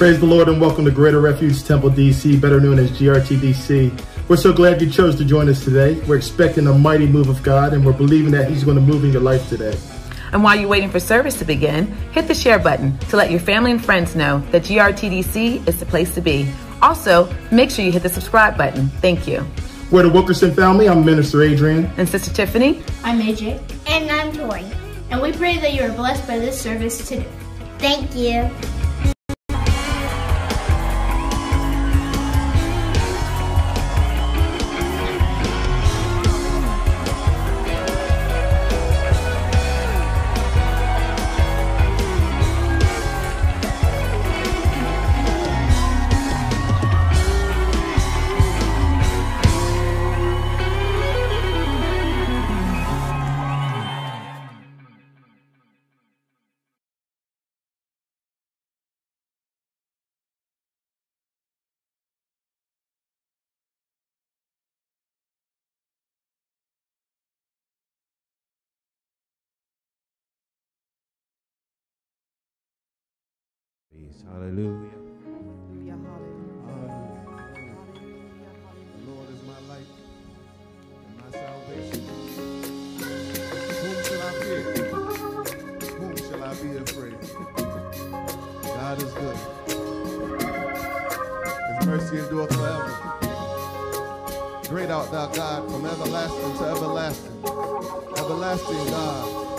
Praise the Lord and welcome to Greater Refuge Temple DC, better known as GRTDC. We're so glad you chose to join us today. We're expecting a mighty move of God and we're believing that He's going to move in your life today. And while you're waiting for service to begin, hit the share button to let your family and friends know that GRTDC is the place to be. Also, make sure you hit the subscribe button. Thank you. We're the Wilkerson family. I'm Minister Adrian. And Sister Tiffany. I'm AJ. And I'm Tori. And we pray that you are blessed by this service today. Thank you. Hallelujah. Hallelujah. Hallelujah. The Lord is my light and my salvation. Whom shall I fear? Whom shall I be afraid? God is good. His mercy endureth forever. Great art thou, God, from everlasting to everlasting. Everlasting God.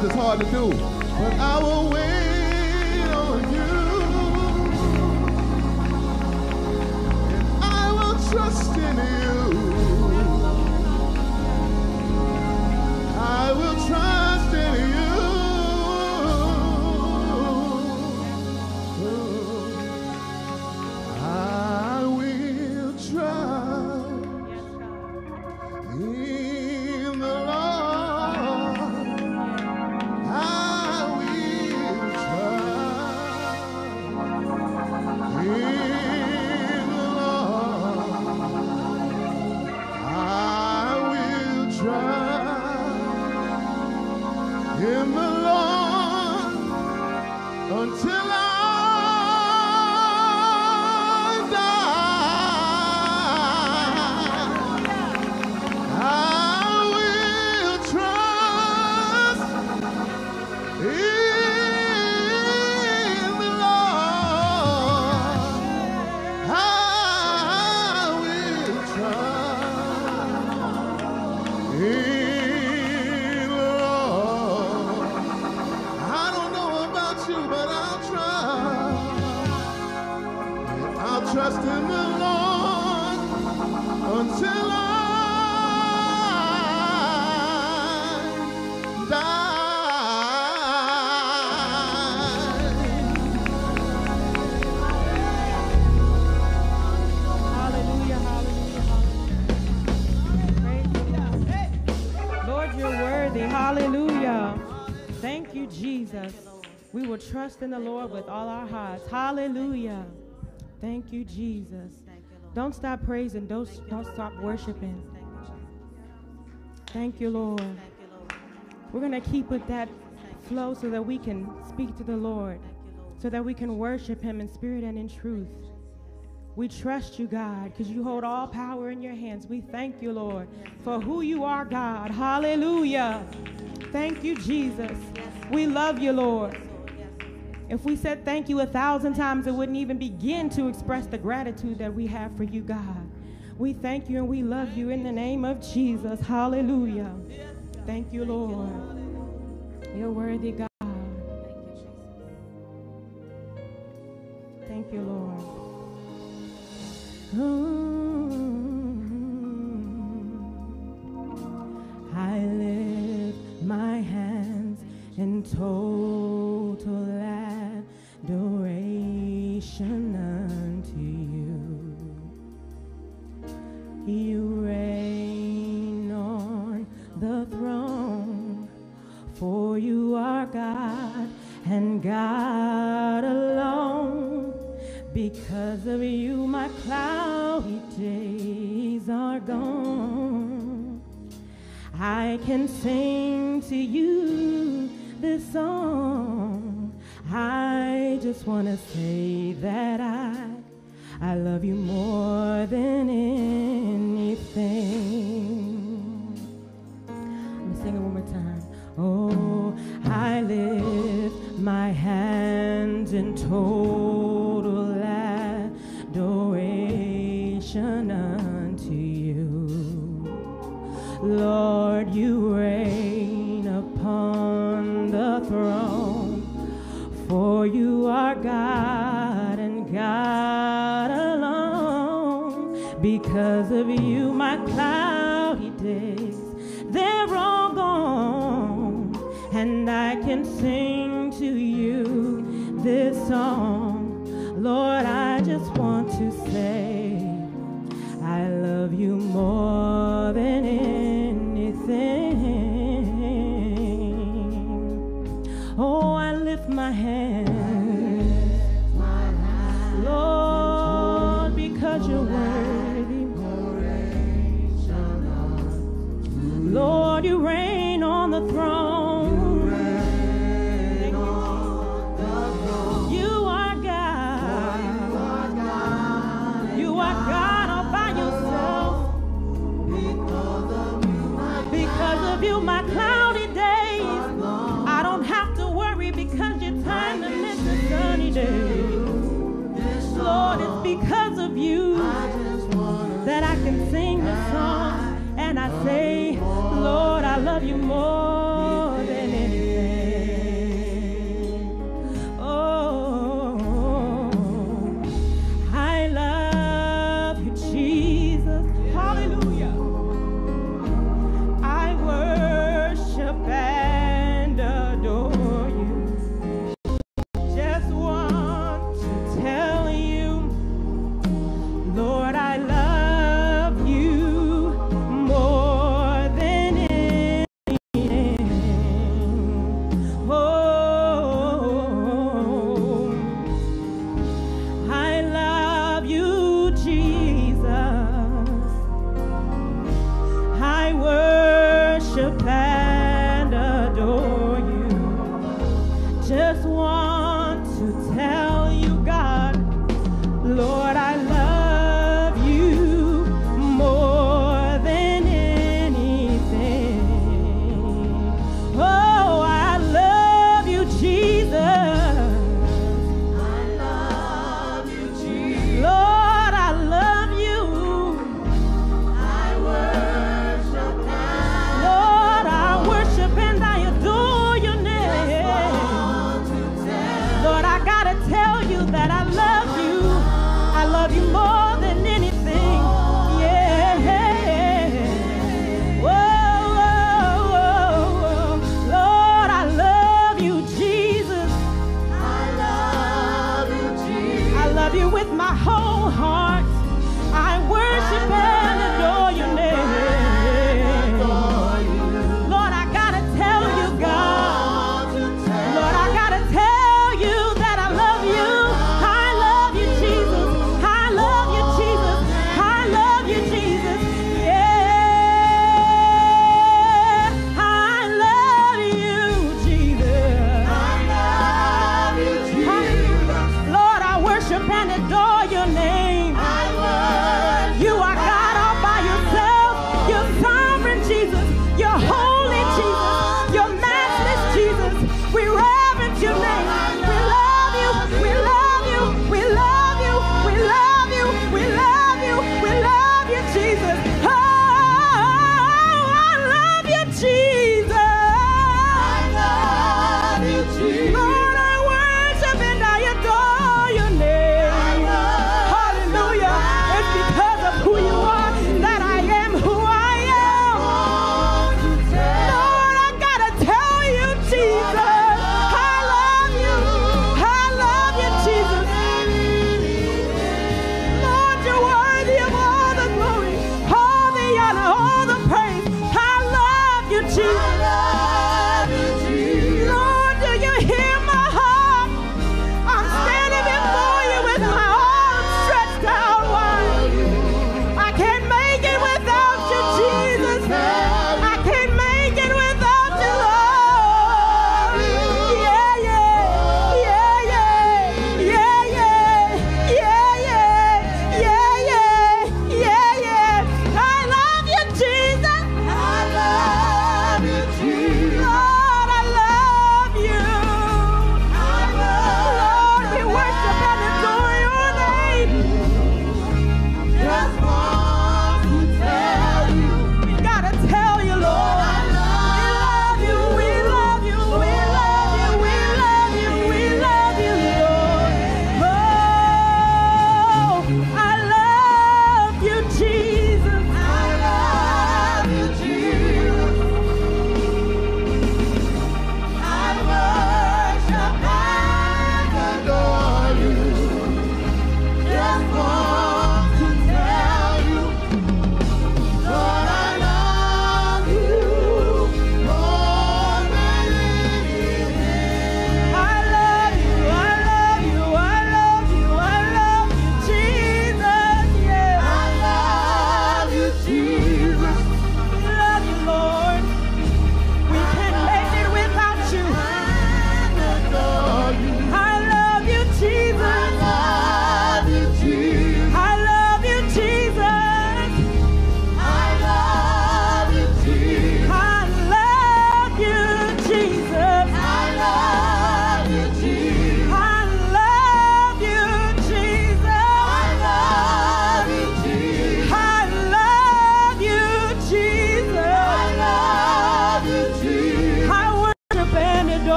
Sometimes it's hard to do. But I will wait trust in the Lord with all our hearts. Hallelujah. Thank you, Jesus. Don't stop praising. Don't, don't stop worshiping. Thank you, Lord. We're going to keep with that flow so that we can speak to the Lord, so that we can worship Him in spirit and in truth. We trust you, God, because you hold all power in your hands. We thank you, Lord, for who you are, God. Hallelujah. Thank you, Jesus. We love you, Lord. If we said thank you a thousand times, it wouldn't even begin to express the gratitude that we have for you, God. We thank you and we love you in the name of Jesus. Hallelujah. Thank you, Lord. You're worthy, God. Thank you, Lord. Mm. I lift my hands total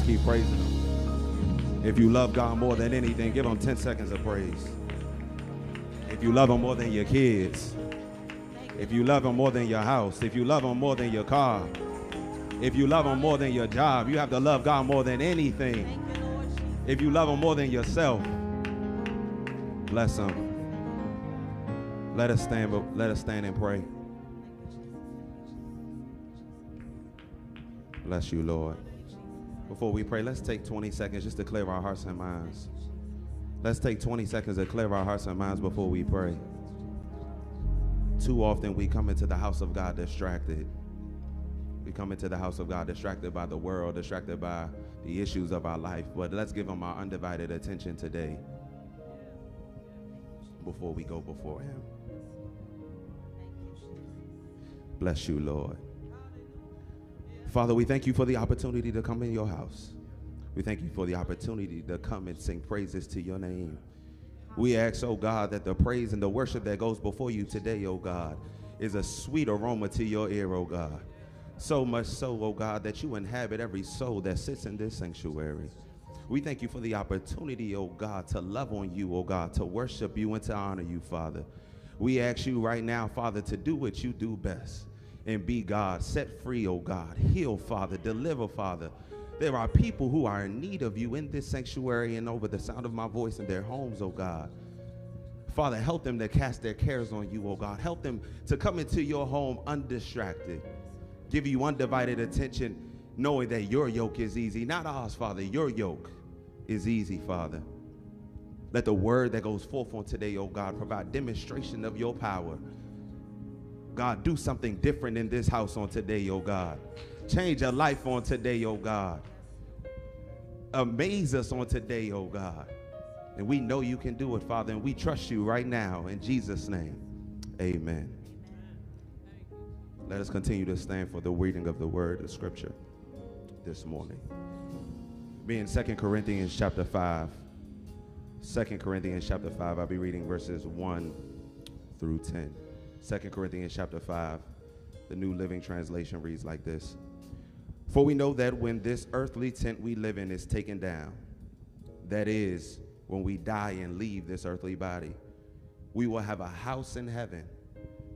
praising keep praising him. If you love God more than anything, give him 10 seconds of praise. If you love him more than your kids, if you love him more than your house, if you love him more than your car, if you love him more than your job, you have to love God more than anything. If you love him more than yourself, bless him. Let us stand, let us stand and pray. Bless you, Lord. Before we pray, let's take 20 seconds just to clear our hearts and minds. Let's take 20 seconds to clear our hearts and minds before we pray. Too often we come into the house of God distracted. We come into the house of God distracted by the world, distracted by the issues of our life. But let's give Him our undivided attention today before we go before Him. Bless you, Lord. Father, we thank you for the opportunity to come in your house. We thank you for the opportunity to come and sing praises to your name. We ask, oh God, that the praise and the worship that goes before you today, oh God, is a sweet aroma to your ear, oh God. So much so, oh God, that you inhabit every soul that sits in this sanctuary. We thank you for the opportunity, oh God, to love on you, oh God, to worship you and to honor you, Father. We ask you right now, Father, to do what you do best and be God. Set free, oh God. Heal, Father. Deliver, Father. There are people who are in need of you in this sanctuary and over the sound of my voice in their homes, oh God. Father, help them to cast their cares on you, oh God. Help them to come into your home undistracted. Give you undivided attention, knowing that your yoke is easy. Not ours, Father. Your yoke is easy, Father. Let the word that goes forth on today, oh God, provide demonstration of your power. God, do something different in this house on today, oh God. Change a life on today, oh God. Amaze us on today, oh God. And we know you can do it, Father, and we trust you right now in Jesus' name. Amen. Let us continue to stand for the reading of the word of scripture this morning. Being Second Corinthians chapter 5. 2 Corinthians chapter 5, I'll be reading verses 1 through 10. 2 Corinthians chapter 5, the New Living Translation reads like this. For we know that when this earthly tent we live in is taken down, that is, when we die and leave this earthly body, we will have a house in heaven,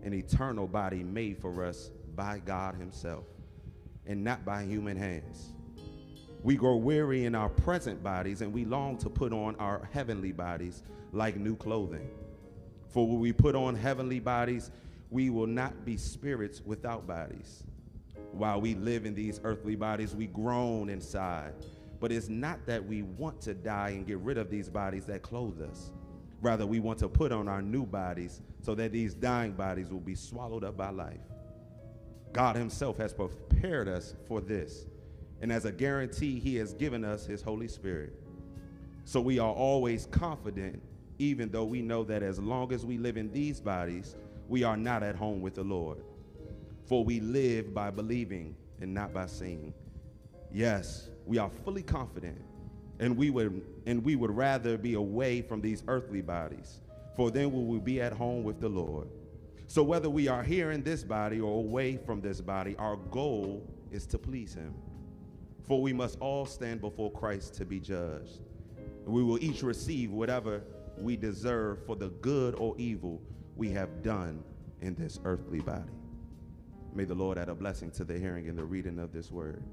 an eternal body made for us by God Himself, and not by human hands. We grow weary in our present bodies, and we long to put on our heavenly bodies like new clothing. For when we put on heavenly bodies, we will not be spirits without bodies. While we live in these earthly bodies, we groan inside. But it's not that we want to die and get rid of these bodies that clothe us. Rather, we want to put on our new bodies so that these dying bodies will be swallowed up by life. God Himself has prepared us for this. And as a guarantee, He has given us His Holy Spirit. So we are always confident, even though we know that as long as we live in these bodies, we are not at home with the Lord. For we live by believing and not by seeing. Yes, we are fully confident, and we would and we would rather be away from these earthly bodies, for then we will be at home with the Lord. So whether we are here in this body or away from this body, our goal is to please him. For we must all stand before Christ to be judged. We will each receive whatever we deserve for the good or evil we have done in this earthly body. May the Lord add a blessing to the hearing and the reading of this word.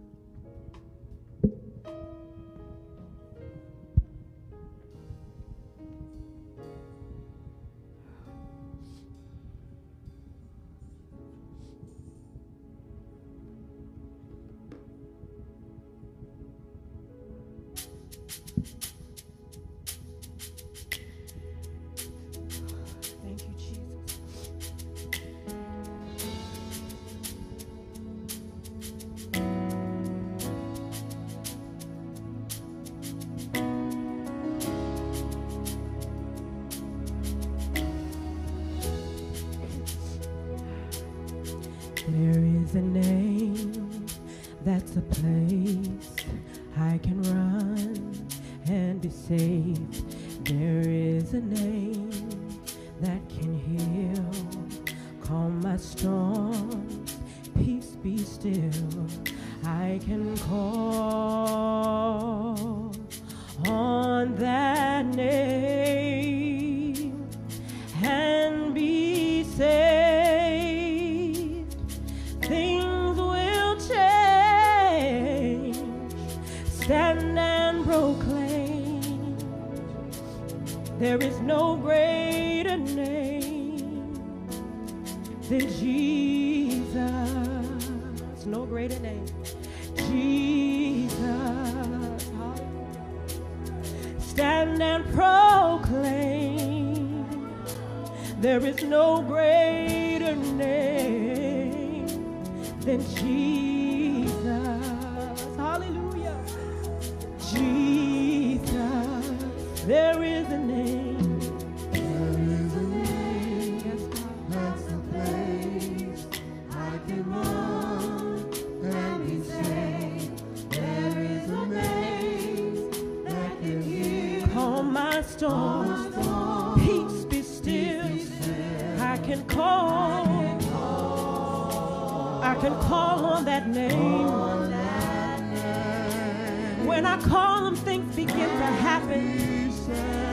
When I call them, things begin to happen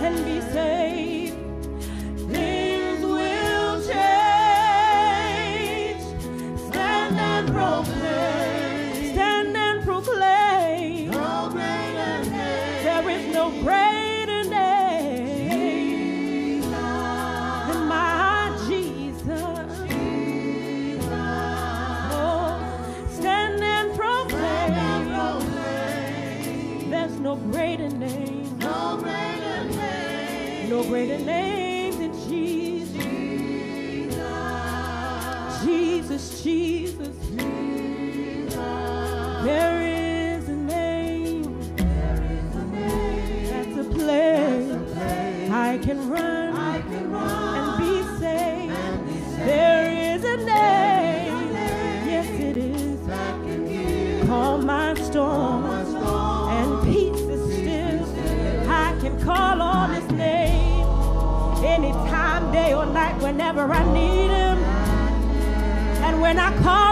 and be saved. lady. whenever I need him. And when I call,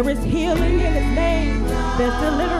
There is healing in his name. There's deliverance.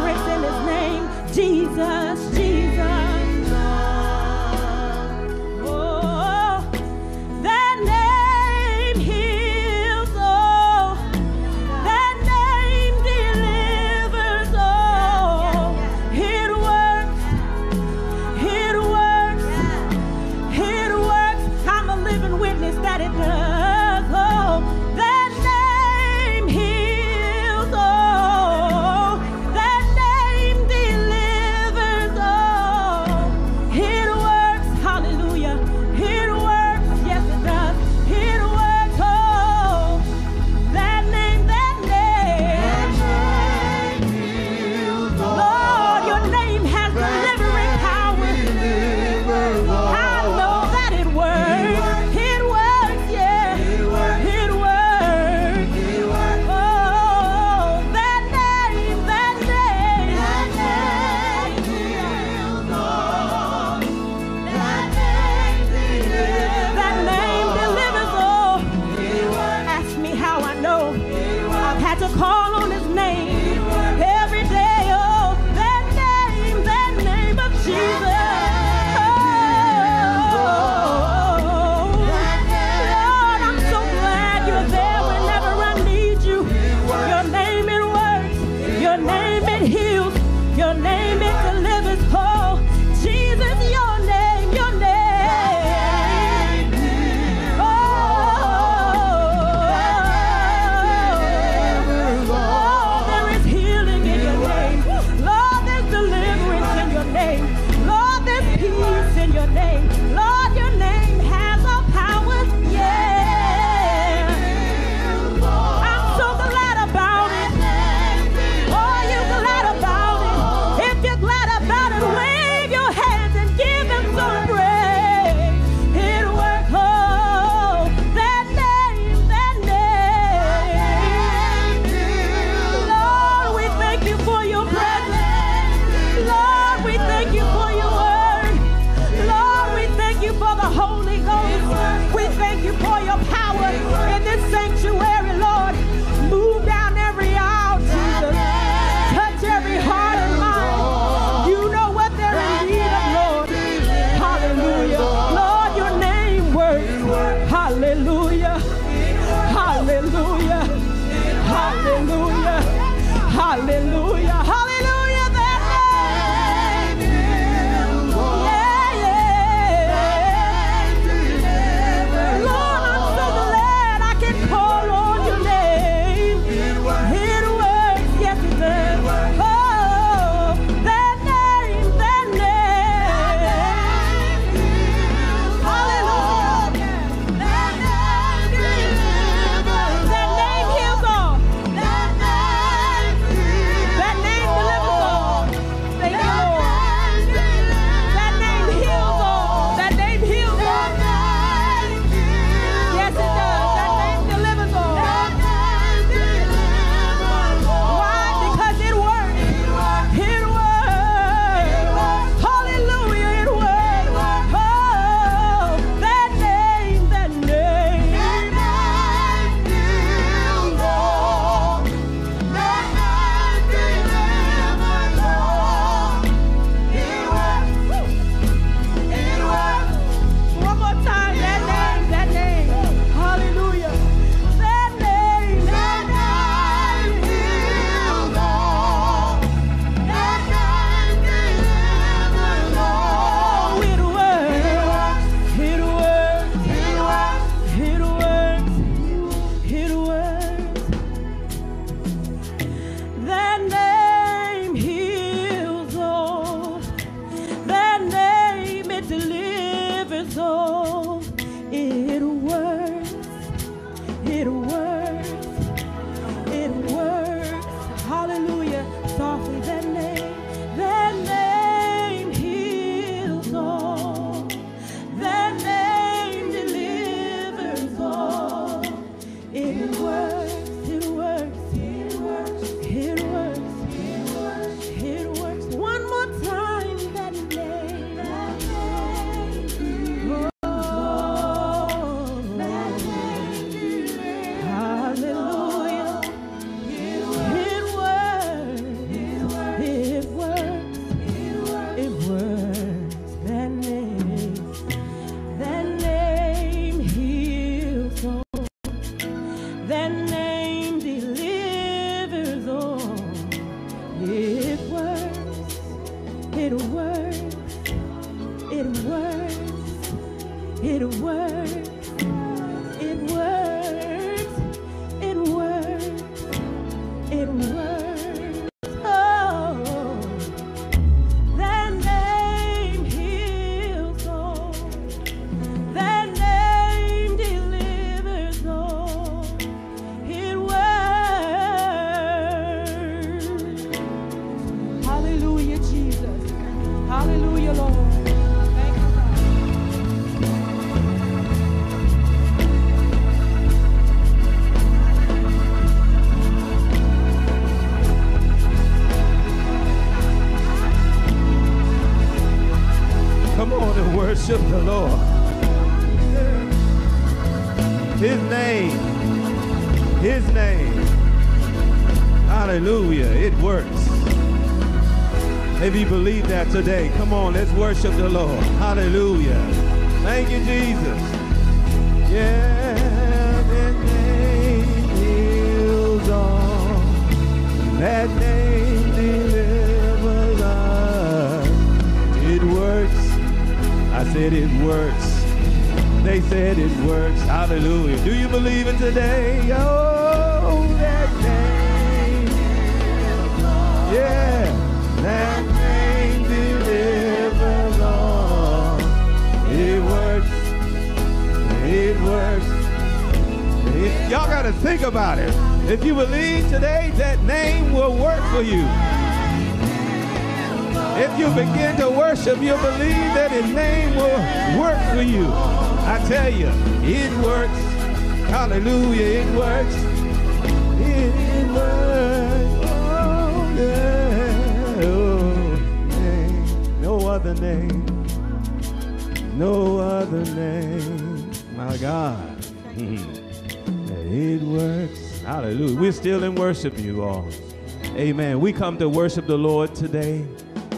Amen. We come to worship the Lord today,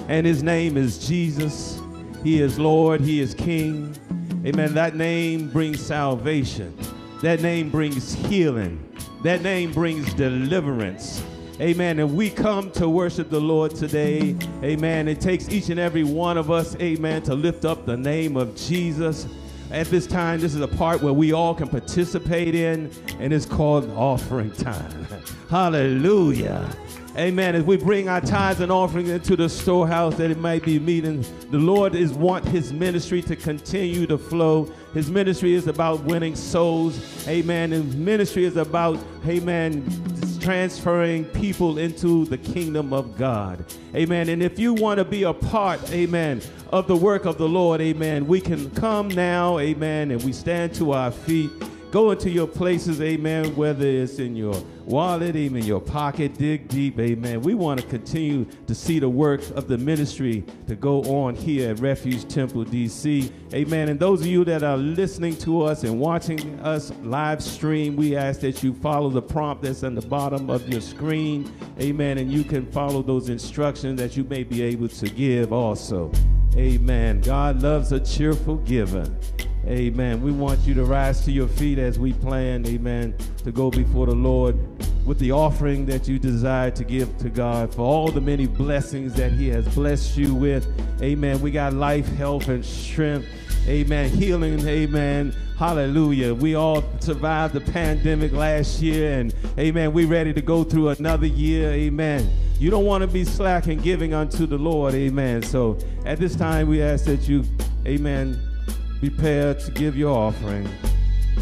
and his name is Jesus. He is Lord, he is King. Amen. That name brings salvation. That name brings healing. That name brings deliverance. Amen. And we come to worship the Lord today. Amen. It takes each and every one of us, amen, to lift up the name of Jesus. At this time, this is a part where we all can participate in, and it's called offering time. Hallelujah. Amen. As we bring our tithes and offerings into the storehouse that it might be meeting, the Lord is want his ministry to continue to flow. His ministry is about winning souls. Amen. His ministry is about, amen, transferring people into the kingdom of God. Amen. And if you want to be a part, amen, of the work of the Lord, amen, we can come now, amen, and we stand to our feet. Go into your places, amen, whether it's in your wallet, even your pocket, dig deep, amen. We want to continue to see the work of the ministry to go on here at Refuge Temple DC, amen. And those of you that are listening to us and watching us live stream, we ask that you follow the prompt that's on the bottom of your screen, amen, and you can follow those instructions that you may be able to give also. Amen. God loves a cheerful giver. Amen. We want you to rise to your feet as we plan, amen, to go before the Lord with the offering that you desire to give to God for all the many blessings that He has blessed you with. Amen. We got life, health, and strength. Amen. Healing. Amen. Hallelujah. We all survived the pandemic last year, and amen. We ready to go through another year. Amen. You don't want to be slack in giving unto the Lord. Amen. So at this time, we ask that you, amen, prepare to give your offering.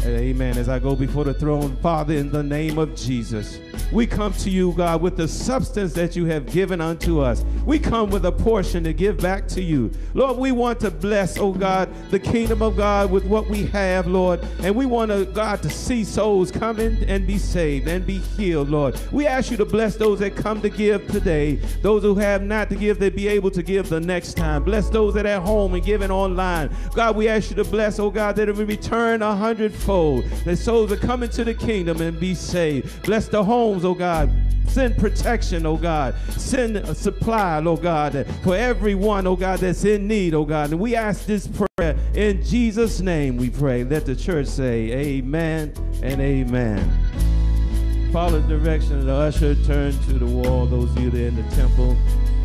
Amen. As I go before the throne, Father, in the name of Jesus, we come to you, God, with the substance that you have given unto us. We come with a portion to give back to you. Lord, we want to bless, oh God, the kingdom of God with what we have, Lord. And we want, to, God, to see souls come in and be saved and be healed, Lord. We ask you to bless those that come to give today. Those who have not to give, they be able to give the next time. Bless those that are at home and giving online. God, we ask you to bless, oh God, that it will return a hundredfold. That souls will come into the kingdom and be saved. Bless the homes, oh God. Send protection, oh God. Send a supply, oh God, for everyone, oh God, that's in need, oh God. And we ask this prayer in Jesus' name, we pray. Let the church say, Amen and Amen. Follow the direction of the usher. Turn to the wall. Those of you that are in the temple.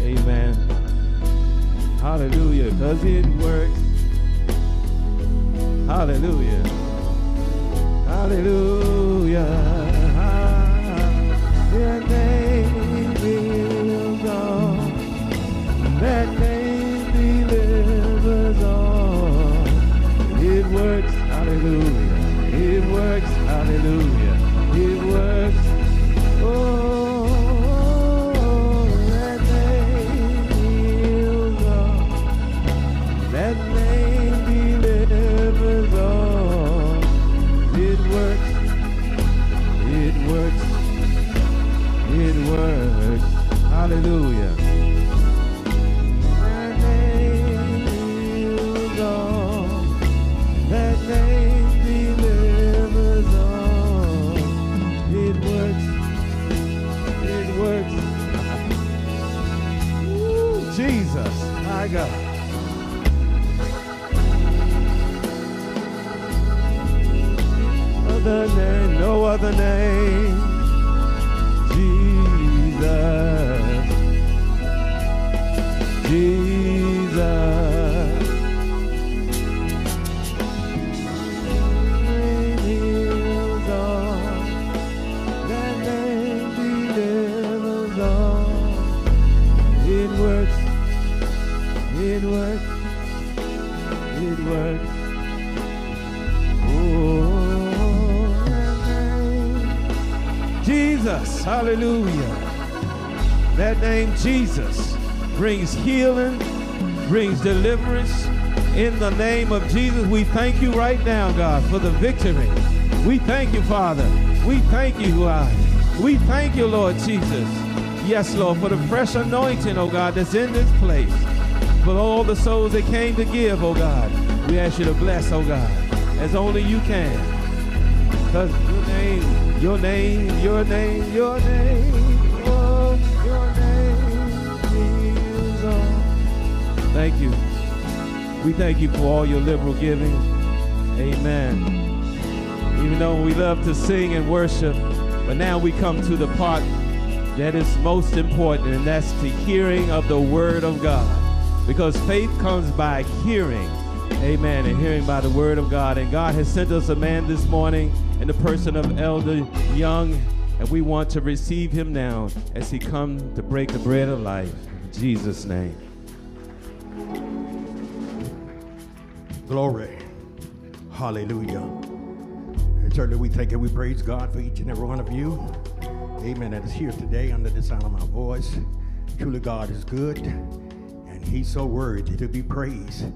Amen. Hallelujah. Because it works. Hallelujah. Hallelujah. Your name all. That name delivers all. It works. Hallelujah. It works. Hallelujah. Jesus brings healing, brings deliverance. In the name of Jesus, we thank you right now, God, for the victory. We thank you, Father. We thank you, God. We thank you, Lord Jesus. Yes, Lord, for the fresh anointing, oh God, that's in this place. For all the souls that came to give, oh God. We ask you to bless, oh God, as only you can. Because your name, your name, your name, your name, Thank you. We thank you for all your liberal giving. Amen. Even though we love to sing and worship, but now we come to the part that is most important, and that's the hearing of the word of God. Because faith comes by hearing. Amen. And hearing by the word of God. And God has sent us a man this morning in the person of Elder Young. And we want to receive him now as he comes to break the bread of life. In Jesus' name. Glory. Hallelujah. And certainly we thank and we praise God for each and every one of you. Amen. That is here today under the sound of my voice. Truly God is good and he's so worthy to be praised.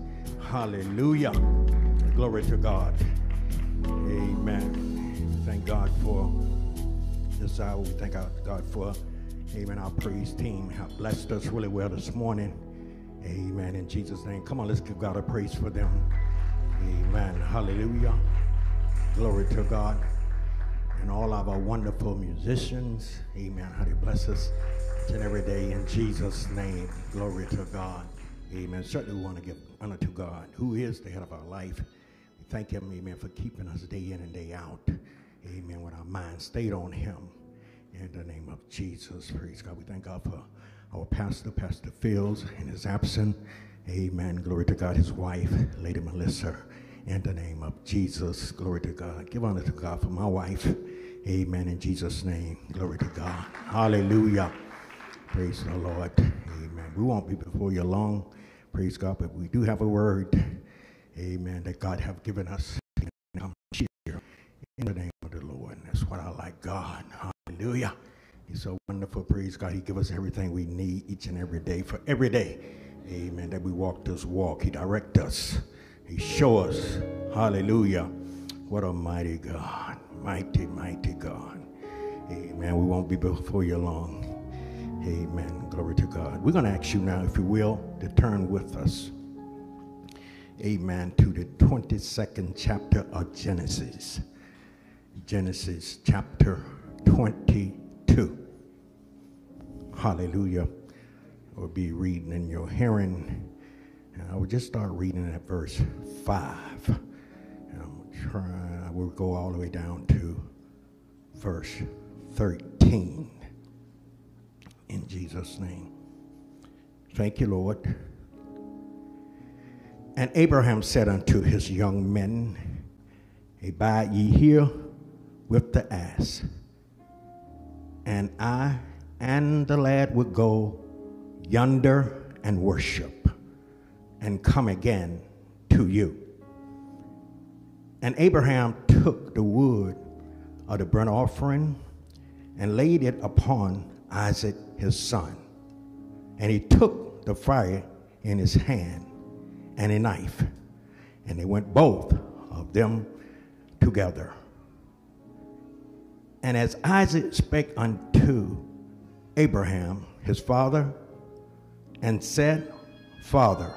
Hallelujah. Glory to God. Amen. Thank God for this hour. We thank God for, amen, our praise team have blessed us really well this morning. Amen. In Jesus' name. Come on, let's give God a praise for them. Amen. Hallelujah. Glory to God. And all of our wonderful musicians. Amen. How they bless us each and every day in Jesus' name. Glory to God. Amen. Certainly we want to give honor to God, who is the head of our life. We thank him, amen, for keeping us day in and day out. Amen. With our mind stayed on him. In the name of Jesus. Praise God. We thank God for our pastor, Pastor Fields, in his absence. Amen. Glory to God. His wife, Lady Melissa. In the name of Jesus. Glory to God. Give honor to God for my wife. Amen. In Jesus' name. Glory to God. Hallelujah. Praise the Lord. Amen. We won't be before you long. Praise God. But we do have a word. Amen. That God have given us. In the name of the Lord. And that's what I like God. Hallelujah. He's so wonderful. Praise God. He give us everything we need each and every day for every day. Amen. That we walk this walk. He direct us. He show us. Hallelujah. What a mighty God. Mighty, mighty God. Amen. We won't be before you long. Amen. Glory to God. We're going to ask you now, if you will, to turn with us. Amen. To the 22nd chapter of Genesis. Genesis chapter 22. Hallelujah. We'll be reading in your hearing. And I will just start reading at verse 5. And I'm trying, I will go all the way down to verse 13. In Jesus' name. Thank you, Lord. And Abraham said unto his young men, Abide ye here with the ass, and I and the lad would go yonder and worship, and come again to you. And Abraham took the wood of the burnt offering and laid it upon Isaac his son. And he took the fire in his hand and a knife, and they went both of them together. And as Isaac spake unto Abraham his father, and said, Father,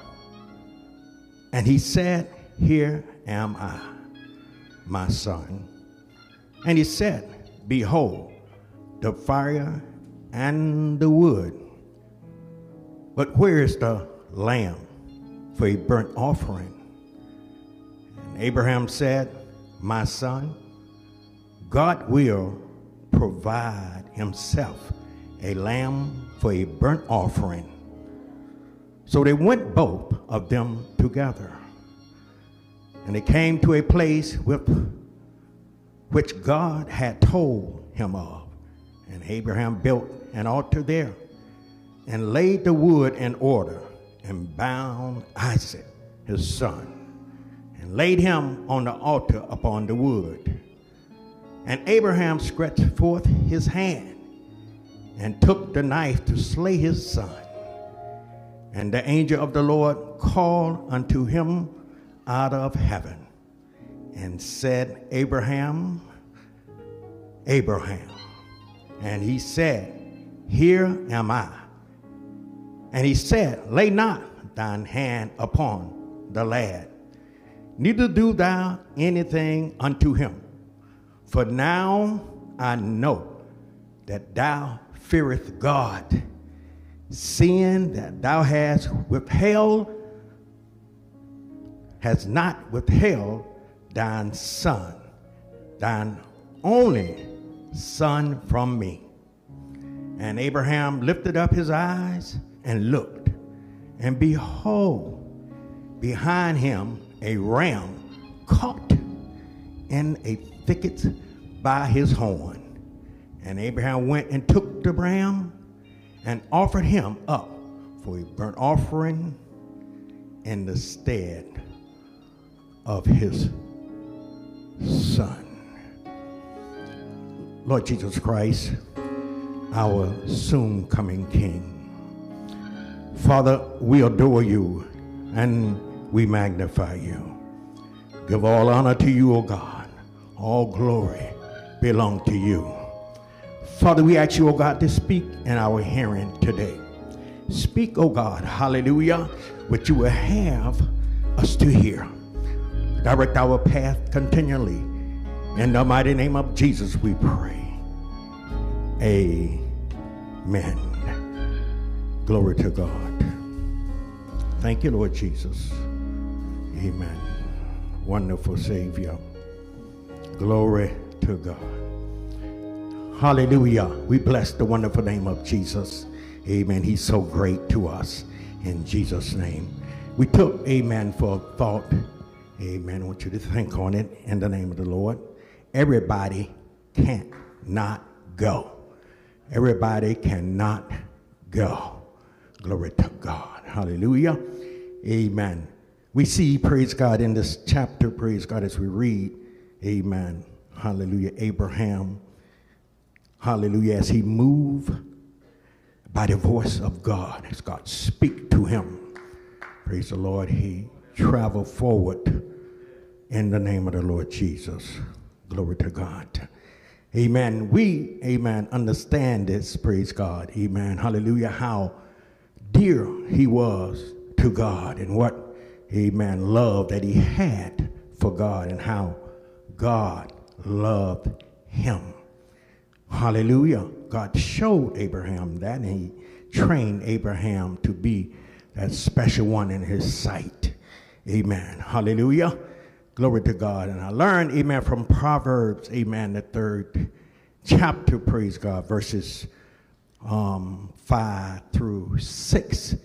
and he said, Here am I, my son. And he said, Behold, the fire and the wood. But where is the lamb for a burnt offering? And Abraham said, My son, God will provide himself a lamb for a burnt offering. So they went both of them together. And they came to a place with which God had told him of. And Abraham built an altar there and laid the wood in order and bound Isaac, his son, and laid him on the altar upon the wood. And Abraham stretched forth his hand and took the knife to slay his son. And the angel of the Lord called unto him out of heaven and said, Abraham, Abraham. And he said, Here am I. And he said, Lay not thine hand upon the lad, neither do thou anything unto him. For now I know that thou fearest God, seeing that thou hast withheld, has not withheld thine son, thine only son from me. And Abraham lifted up his eyes and looked, and behold, behind him a ram caught in a thicket by his horn. And Abraham went and took the ram and offered him up for a burnt offering in the stead of his son. Lord Jesus Christ, our soon coming King. Father, we adore you and we magnify you. Give all honor to you, O God. All glory belong to you. Father, we ask you, O God, to speak in our hearing today. Speak, O God, hallelujah, what you will have us to hear. Direct our path continually. In the mighty name of Jesus, we pray. Amen. Glory to God. Thank you, Lord Jesus. Amen. Wonderful Savior. Glory to God. Hallelujah. We bless the wonderful name of Jesus. Amen. He's so great to us in Jesus' name. We took, amen, for thought. Amen. I want you to think on it in the name of the Lord. Everybody can't not go. Everybody cannot go. Glory to God. Hallelujah. Amen. We see, praise God, in this chapter, praise God, as we read, amen. Hallelujah. Abraham, hallelujah, as he moved by the voice of God, as God speak to him. Praise the Lord. He traveled forward in the name of the Lord Jesus. Glory to God. Amen. We, amen, understand this, praise God. Amen. Hallelujah. How dear he was to God and what, amen, love that he had for God and how God loved him. Hallelujah. God showed Abraham that and he trained Abraham to be that special one in his sight. Amen. Hallelujah. Glory to God. And I learned, amen, from Proverbs, amen, the third chapter, praise God, verses um, 5 through 6.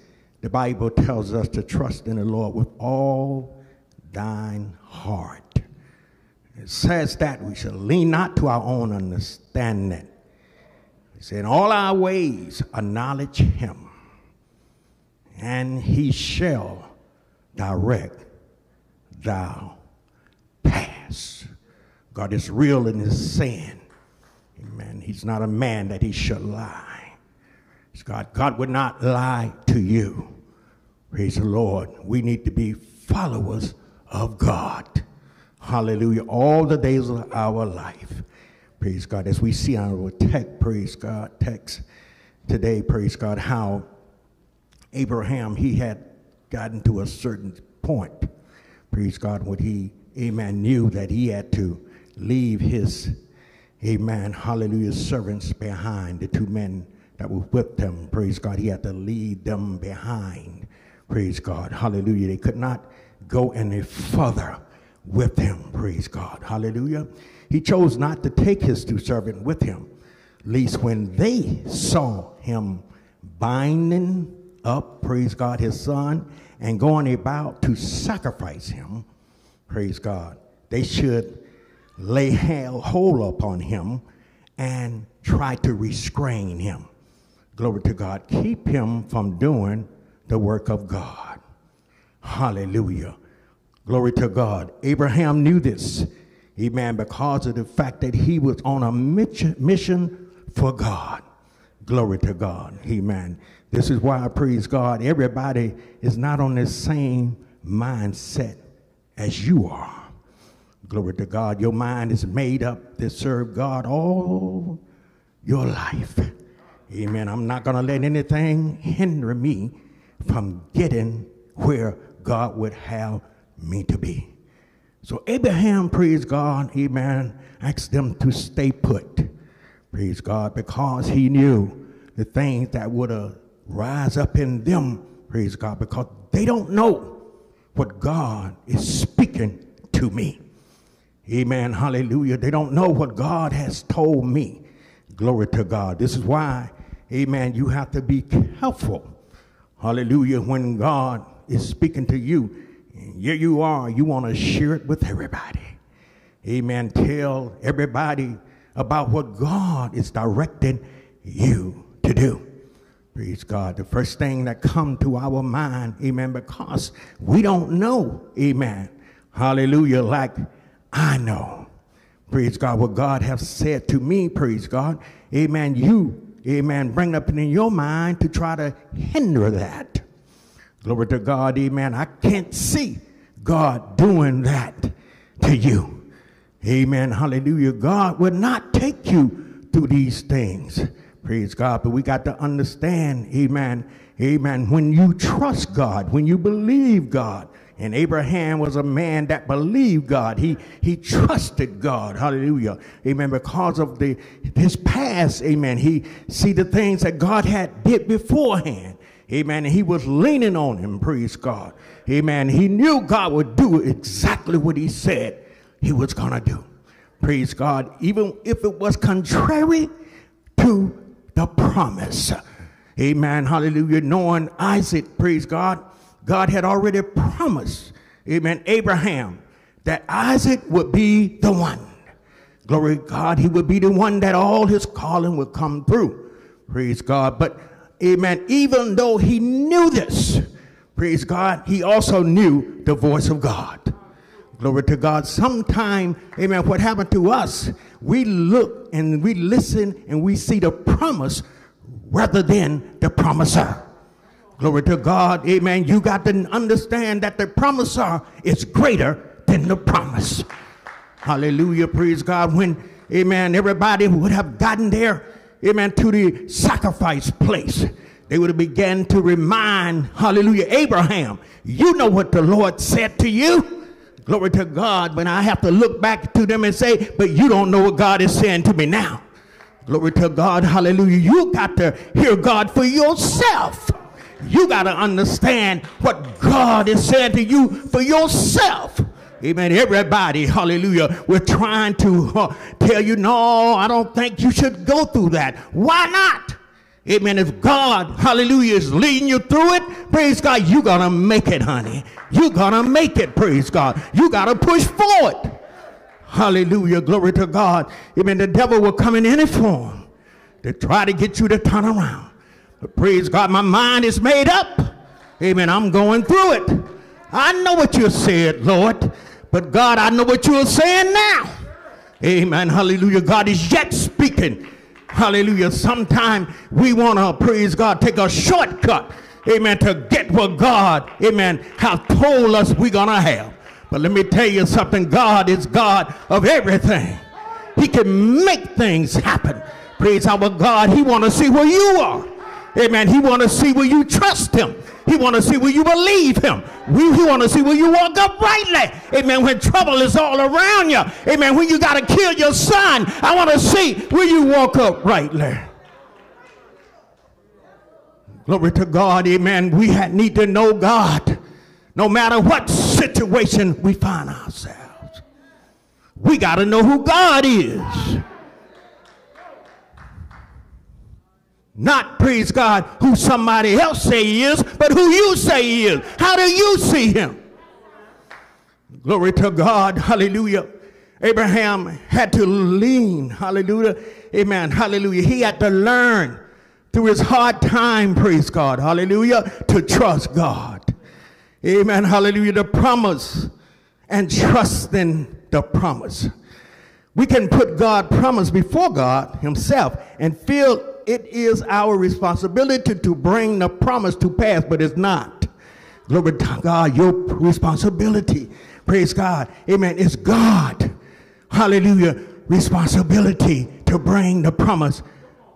The Bible tells us to trust in the Lord with all thine heart. It says that we shall lean not to our own understanding. He said, In all our ways acknowledge him, and he shall direct thou pass. God is real in his saying. Amen. He's not a man that he should lie. It's God. God would not lie to you. Praise the Lord. We need to be followers of God. Hallelujah. All the days of our life. Praise God. As we see our text, praise God, text today, praise God, how Abraham, he had gotten to a certain point. Praise God, when he, amen, knew that he had to leave his, amen, hallelujah, servants behind, the two men that were with them. Praise God. He had to leave them behind. Praise God. Hallelujah. They could not go any further with him. Praise God. Hallelujah. He chose not to take his two servants with him, least when they saw him binding up, praise God, his son, and going about to sacrifice him, praise God, they should lay hold upon him and try to restrain him. Glory to God. Keep him from doing the work of God. Hallelujah. Glory to God. Abraham knew this, amen, because of the fact that he was on a mission for God. Glory to God. Amen. This is why I praise God. Everybody is not on the same mindset as you are. Glory to God. Your mind is made up to serve God all your life. Amen. I'm not going to let anything hinder me from getting where God would have me to be. So Abraham, praise God, amen, asked them to stay put, praise God, because he knew the things that would rise up in them, praise God, because they don't know what God is speaking to me. Amen, hallelujah. They don't know what God has told me. Glory to God. This is why amen, you have to be careful. Hallelujah. When God is speaking to you, here you are, you want to share it with everybody. Amen. Tell everybody about what God is directing you to do. Praise God. The first thing that come to our mind, amen, because we don't know, amen. Hallelujah, like I know. Praise God, what God has said to me, praise God. Amen. You amen, bring up in your mind to try to hinder that. Glory to God, amen. I can't see God doing that to you. Amen, hallelujah. God will not take you through these things. Praise God. But we got to understand, amen, amen, when you trust God, when you believe God, and Abraham was a man that believed God. He, he trusted God. Hallelujah. Amen. Because of the, his past. Amen. He see the things that God had did beforehand. Amen. And he was leaning on him. Praise God. Amen. He knew God would do exactly what he said he was going to do. Praise God. Even if it was contrary to the promise. Amen. Hallelujah. Knowing Isaac, praise God, God had already promised, amen, Abraham that Isaac would be the one. Glory God, he would be the one that all his calling would come through. Praise God. But, amen, even though he knew this, praise God, he also knew the voice of God. Glory to God. Sometime, amen, what happened to us, we look and we listen and we see the promise rather than the promiser. Glory to God. Amen. You got to understand that the promiser is greater than the promise. Hallelujah. Praise God. When, amen, everybody would have gotten there, amen, to the sacrifice place, they would have began to remind, hallelujah, Abraham, you know what the Lord said to you. Glory to God. But I have to look back to them and say, but you don't know what God is saying to me now. Glory to God. Hallelujah. You got to hear God for yourself you got to understand what God is saying to you for yourself. Amen. Everybody, hallelujah, we're trying to uh, tell you, no, I don't think you should go through that. Why not? Amen. If God, hallelujah, is leading you through it, praise God, you're going to make it, honey. You're going to make it, praise God. You got to push forward. Hallelujah. Glory to God. Amen. The devil will come in any form to try to get you to turn around. But praise God, my mind is made up. Amen. I'm going through it. I know what you said, Lord. But God, I know what you are saying now. Amen. Hallelujah. God is yet speaking. Hallelujah. Sometimes we want to, praise God, take a shortcut. Amen. To get what God, amen, have told us we're going to have. But let me tell you something. God is God of everything. He can make things happen. Praise our God. He want to see where you are. Amen. He want to see where you trust him. He want to see will you believe him. We, he want to see will you walk uprightly. Amen. When trouble is all around you. Amen. When you got to kill your son, I want to see will you walk uprightly. Glory to God. Amen. We need to know God no matter what situation we find ourselves. We got to know who God is. Not, praise God, who somebody else say he is, but who you say he is. How do you see him? Glory to God. Hallelujah. Abraham had to lean. Hallelujah. Amen. Hallelujah. He had to learn through his hard time, praise God. Hallelujah. To trust God. Amen. Hallelujah. The promise and trust in the promise. We can put God promise before God himself and feel it is our responsibility to bring the promise to pass, but it's not. Glory to God, your responsibility. Praise God. Amen. It's God. Hallelujah. Responsibility to bring the promise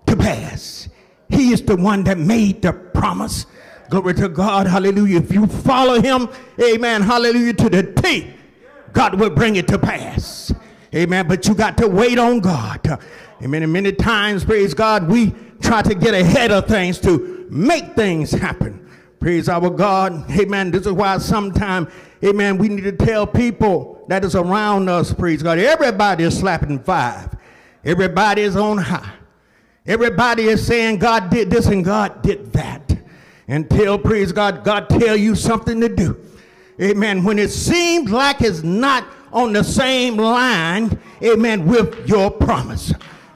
to pass. He is the one that made the promise. Glory to God. Hallelujah. If you follow him, amen. Hallelujah. To the T, God will bring it to pass. Amen. But you got to wait on God. Amen. And many times, praise God, we try to get ahead of things to make things happen. Praise our God. Amen. This is why sometimes, amen, we need to tell people that is around us, praise God. Everybody is slapping five. Everybody is on high. Everybody is saying God did this and God did that. Until, praise God, God tell you something to do. Amen. When it seems like it's not on the same line, amen, with your promise.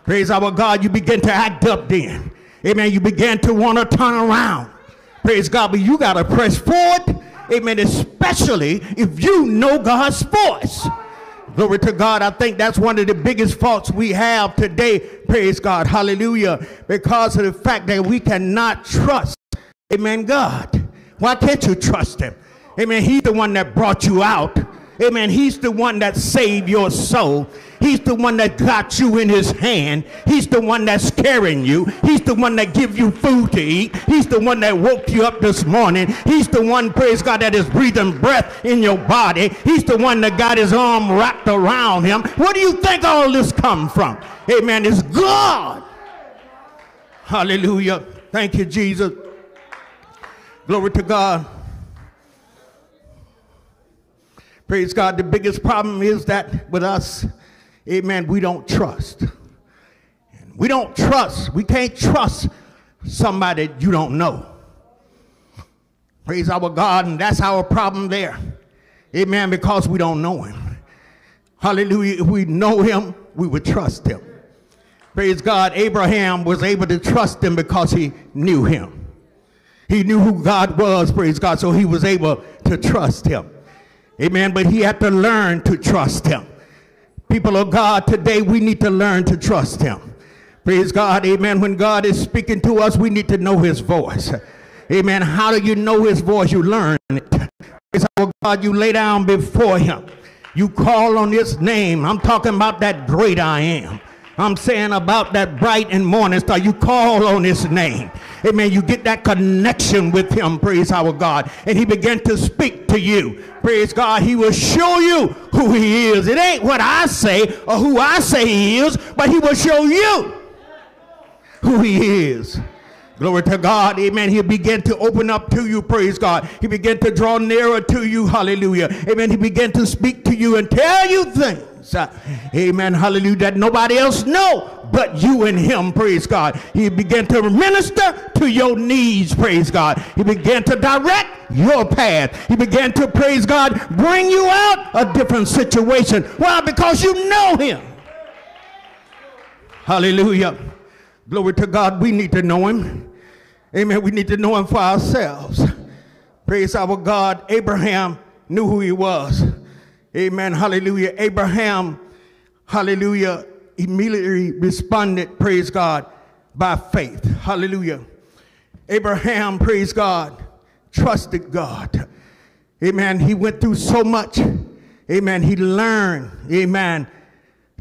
Praise our God, you begin to act up then. Amen. You begin to want to turn around. Praise God, but you got to press forward. Amen. Especially if you know God's voice. Glory to God. I think that's one of the biggest faults we have today. Praise God. Hallelujah. Because of the fact that we cannot trust. Amen. God. Why can't you trust him? Amen. He's the one that brought you out. Amen. He's the one that saved your soul. He's the one that got you in his hand. He's the one that's carrying you. He's the one that give you food to eat. He's the one that woke you up this morning. He's the one, praise God, that is breathing breath in your body. He's the one that got his arm wrapped around him. Where do you think all this come from? Amen. It's God. Hallelujah. Thank you, Jesus. Glory to God. Praise God. The biggest problem is that with us, amen, we don't trust. We don't trust. We can't trust somebody you don't know. Praise our God, and that's our problem there. Amen, because we don't know him. Hallelujah. If we know him, we would trust him. Praise God. Abraham was able to trust him because he knew him. He knew who God was, praise God, so he was able to trust him. Amen. But he had to learn to trust him. People of God, today we need to learn to trust him. Praise God. Amen. When God is speaking to us, we need to know his voice. Amen. How do you know his voice? You learn it. Praise God. You lay down before him. You call on his name. I'm talking about that great I am. I'm saying about that bright and morning star. You call on his name. Amen. You get that connection with him. Praise our God. And he began to speak to you. Praise God. He will show you who he is. It ain't what I say or who I say he is, but he will show you who he is. Glory to God. Amen. He began to open up to you. Praise God. He began to draw nearer to you. Hallelujah. Amen. He began to speak to you and tell you things Uh, amen. Hallelujah. That nobody else know but you and him. Praise God. He began to minister to your needs. Praise God. He began to direct your path. He began to praise God, bring you out a different situation. Why? Because you know him. Hallelujah. Glory to God. We need to know him. Amen. We need to know him for ourselves. Praise our God. Abraham knew who he was. Amen. Hallelujah. Abraham, hallelujah, immediately responded, praise God, by faith. Hallelujah. Abraham, praise God, trusted God. Amen. He went through so much. Amen. He learned, amen,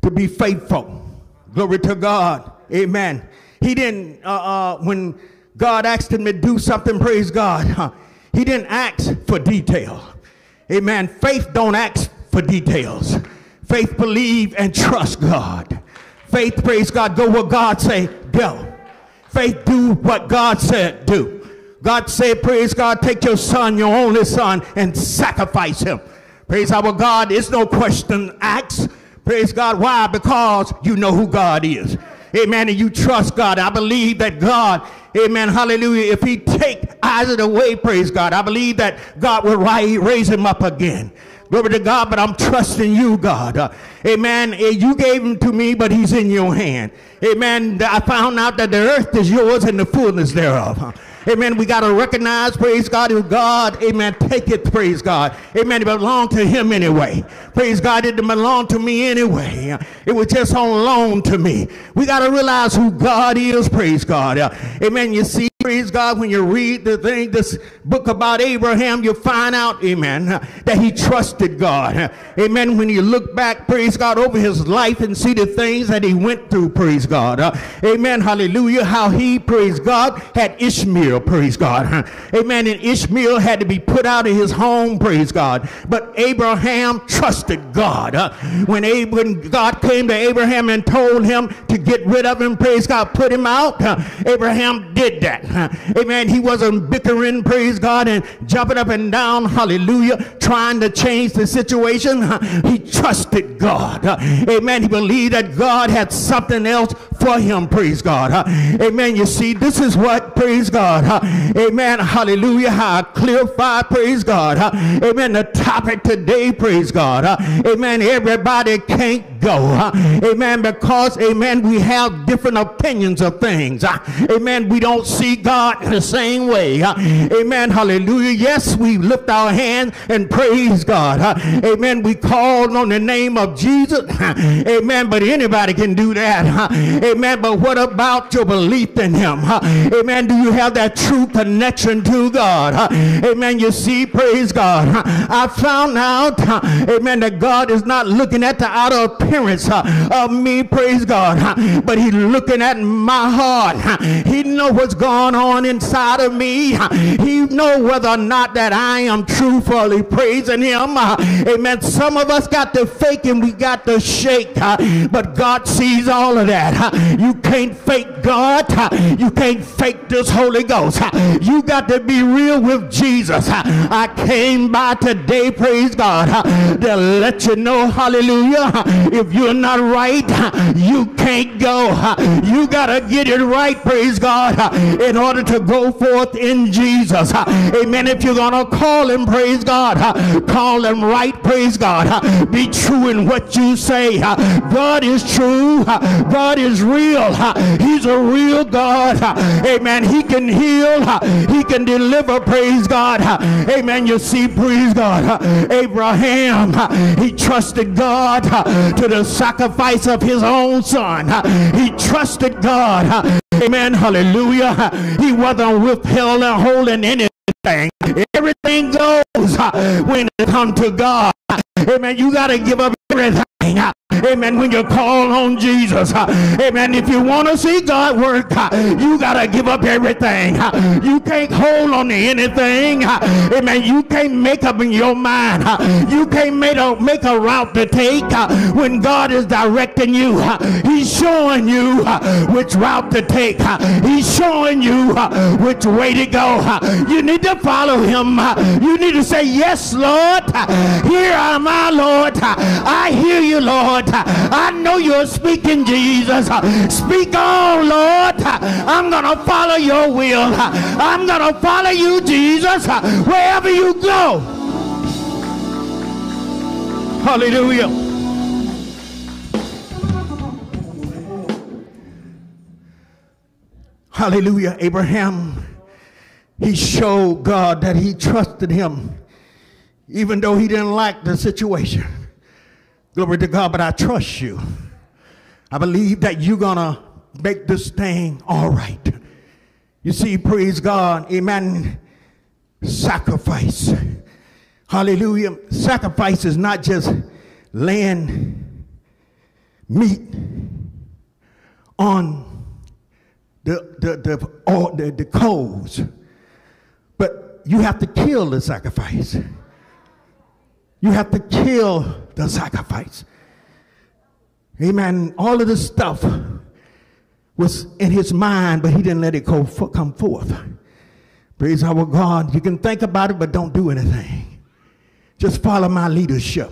to be faithful. Glory to God. Amen. He didn't, uh, uh, when God asked him to do something, praise God, huh, he didn't ask for detail. Amen. Faith don't ask for details. Faith believe and trust God. Faith, praise God, go where God say, go. Faith do what God said do. God said, praise God, take your son, your only son, and sacrifice him. Praise our God. It's no question acts. Praise God. Why? Because you know who God is. Amen. And you trust God. I believe that God, amen, hallelujah, if he take Isaac away, praise God, I believe that God will raise him up again. Glory to God, but I'm trusting you, God. Uh, amen. Eh, you gave him to me, but he's in your hand. Amen. I found out that the earth is yours and the fullness thereof. Amen. We got to recognize, praise God, who God, amen, take it, praise God. Amen. It belonged to him anyway. Praise God, it didn't belong to me anyway. It was just on loan to me. We got to realize who God is, praise God. Amen. You see, praise God, when you read the thing, this book about Abraham, you find out, amen, that he trusted God. Amen. When you look back, praise God, over his life and see the things that he went through, praise God. Amen. Hallelujah. How he, praise God, had Ishmael, praise God. Amen. And Ishmael had to be put out of his home, praise God. But Abraham trusted God. When, when God came to Abraham and told him to get rid of him, praise God, put him out, Abraham did that. Amen. He wasn't bickering, praise God, and jumping up and down, hallelujah, trying to change the situation. He trusted God. Amen. He believed that God had something else for him, praise God. Amen. You see, this is what, praise God. Amen. Hallelujah. How clarified, praise God. Amen. The topic today, praise God. Amen. Everybody can't go. Amen. Because, amen, we have different opinions of things. Amen. We don't see God in the same way. Amen. Hallelujah. Yes, we lift our hands and praise God. Amen. We called on the name of Jesus. Amen. But anybody can do that. Amen. But what about your belief in Him? Amen. Do you have that true connection to God? Amen. You see, praise God. I found out, amen, that God is not looking at the outer appearance of me, praise God, but He's looking at my heart. He knows what's going on inside of me. He know whether or not that I am truthfully praising him. Uh, amen. Some of us got to fake and we got to shake, uh, but God sees all of that. Uh, you can't fake God. You can't fake this Holy Ghost. You got to be real with Jesus. I came by today, praise God, to let you know, hallelujah, if you're not right, you can't go. You got to get it right, praise God, in order to go forth in Jesus. Amen. If you're going to call him, praise God, call them right, praise God. Be true in what you say. God is true. God is real. He's a real God. Amen. He can heal. He can deliver, praise God. Amen. You see, praise God. Abraham, he trusted God to the sacrifice of his own son. He trusted God. Amen. Hallelujah. He wasn't withheld or holding anything. Everything goes uh, when it comes to God. Amen. You got to give up everything. Uh, Amen. When you call on Jesus. Uh, amen. If you want to see God work, uh, you got to give up everything. Uh, you can't hold on to anything. Amen. You can't make up in your mind. You can't make a, make a route to take when God is directing you. He's showing you which route to take. He's showing you which way to go. You need to follow him. You need to say, Yes, Lord. Here am I, Lord. I hear you, Lord. I know you're speaking, Jesus. Speak on, Lord. I'm going to follow your will. I'm going to follow you, Jesus, wherever you go. Hallelujah. Hallelujah. Abraham, he showed God that he trusted him, even though he didn't like the situation. Glory to God, but I trust you. I believe that you're going to make this thing all right. You see, praise God, amen. Sacrifice. Hallelujah. Sacrifice is not just laying meat on the, the, the, the, the coals. But you have to kill the sacrifice. You have to kill the sacrifice. Amen. All of this stuff was in his mind, but he didn't let it go come forth. Praise our God. You can think about it, but don't do anything. Just follow my leadership.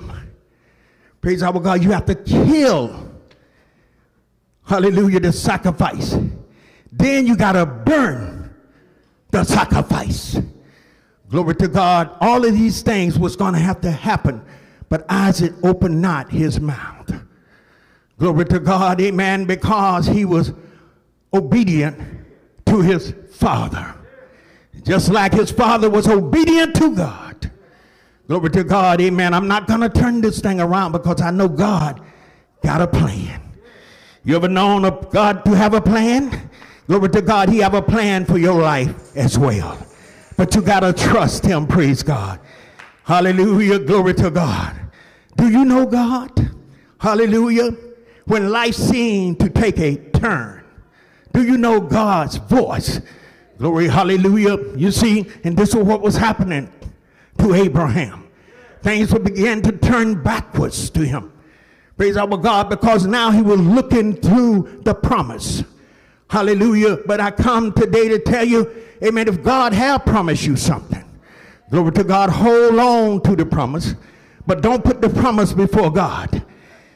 Praise our God. You have to kill, hallelujah, the sacrifice. Then you got to burn the sacrifice. Glory to God. All of these things was going to have to happen. But Isaac opened not his mouth. Glory to God. Amen. Because he was obedient to his father. Just like his father was obedient to God. Glory to God. Amen. I'm not going to turn this thing around because I know God got a plan. You ever known of God to have a plan? Glory to God, He have a plan for your life as well. But you got to trust Him, praise God. Hallelujah, glory to God. Do you know God? Hallelujah. When life seemed to take a turn, do you know God's voice? Glory, hallelujah. You see, and this is what was happening to Abraham. Things begin to turn backwards to him. Praise our God, because now he was looking through the promise. Hallelujah. But I come today to tell you, amen, if God have promised you something, glory to God, hold on to the promise, but don't put the promise before God.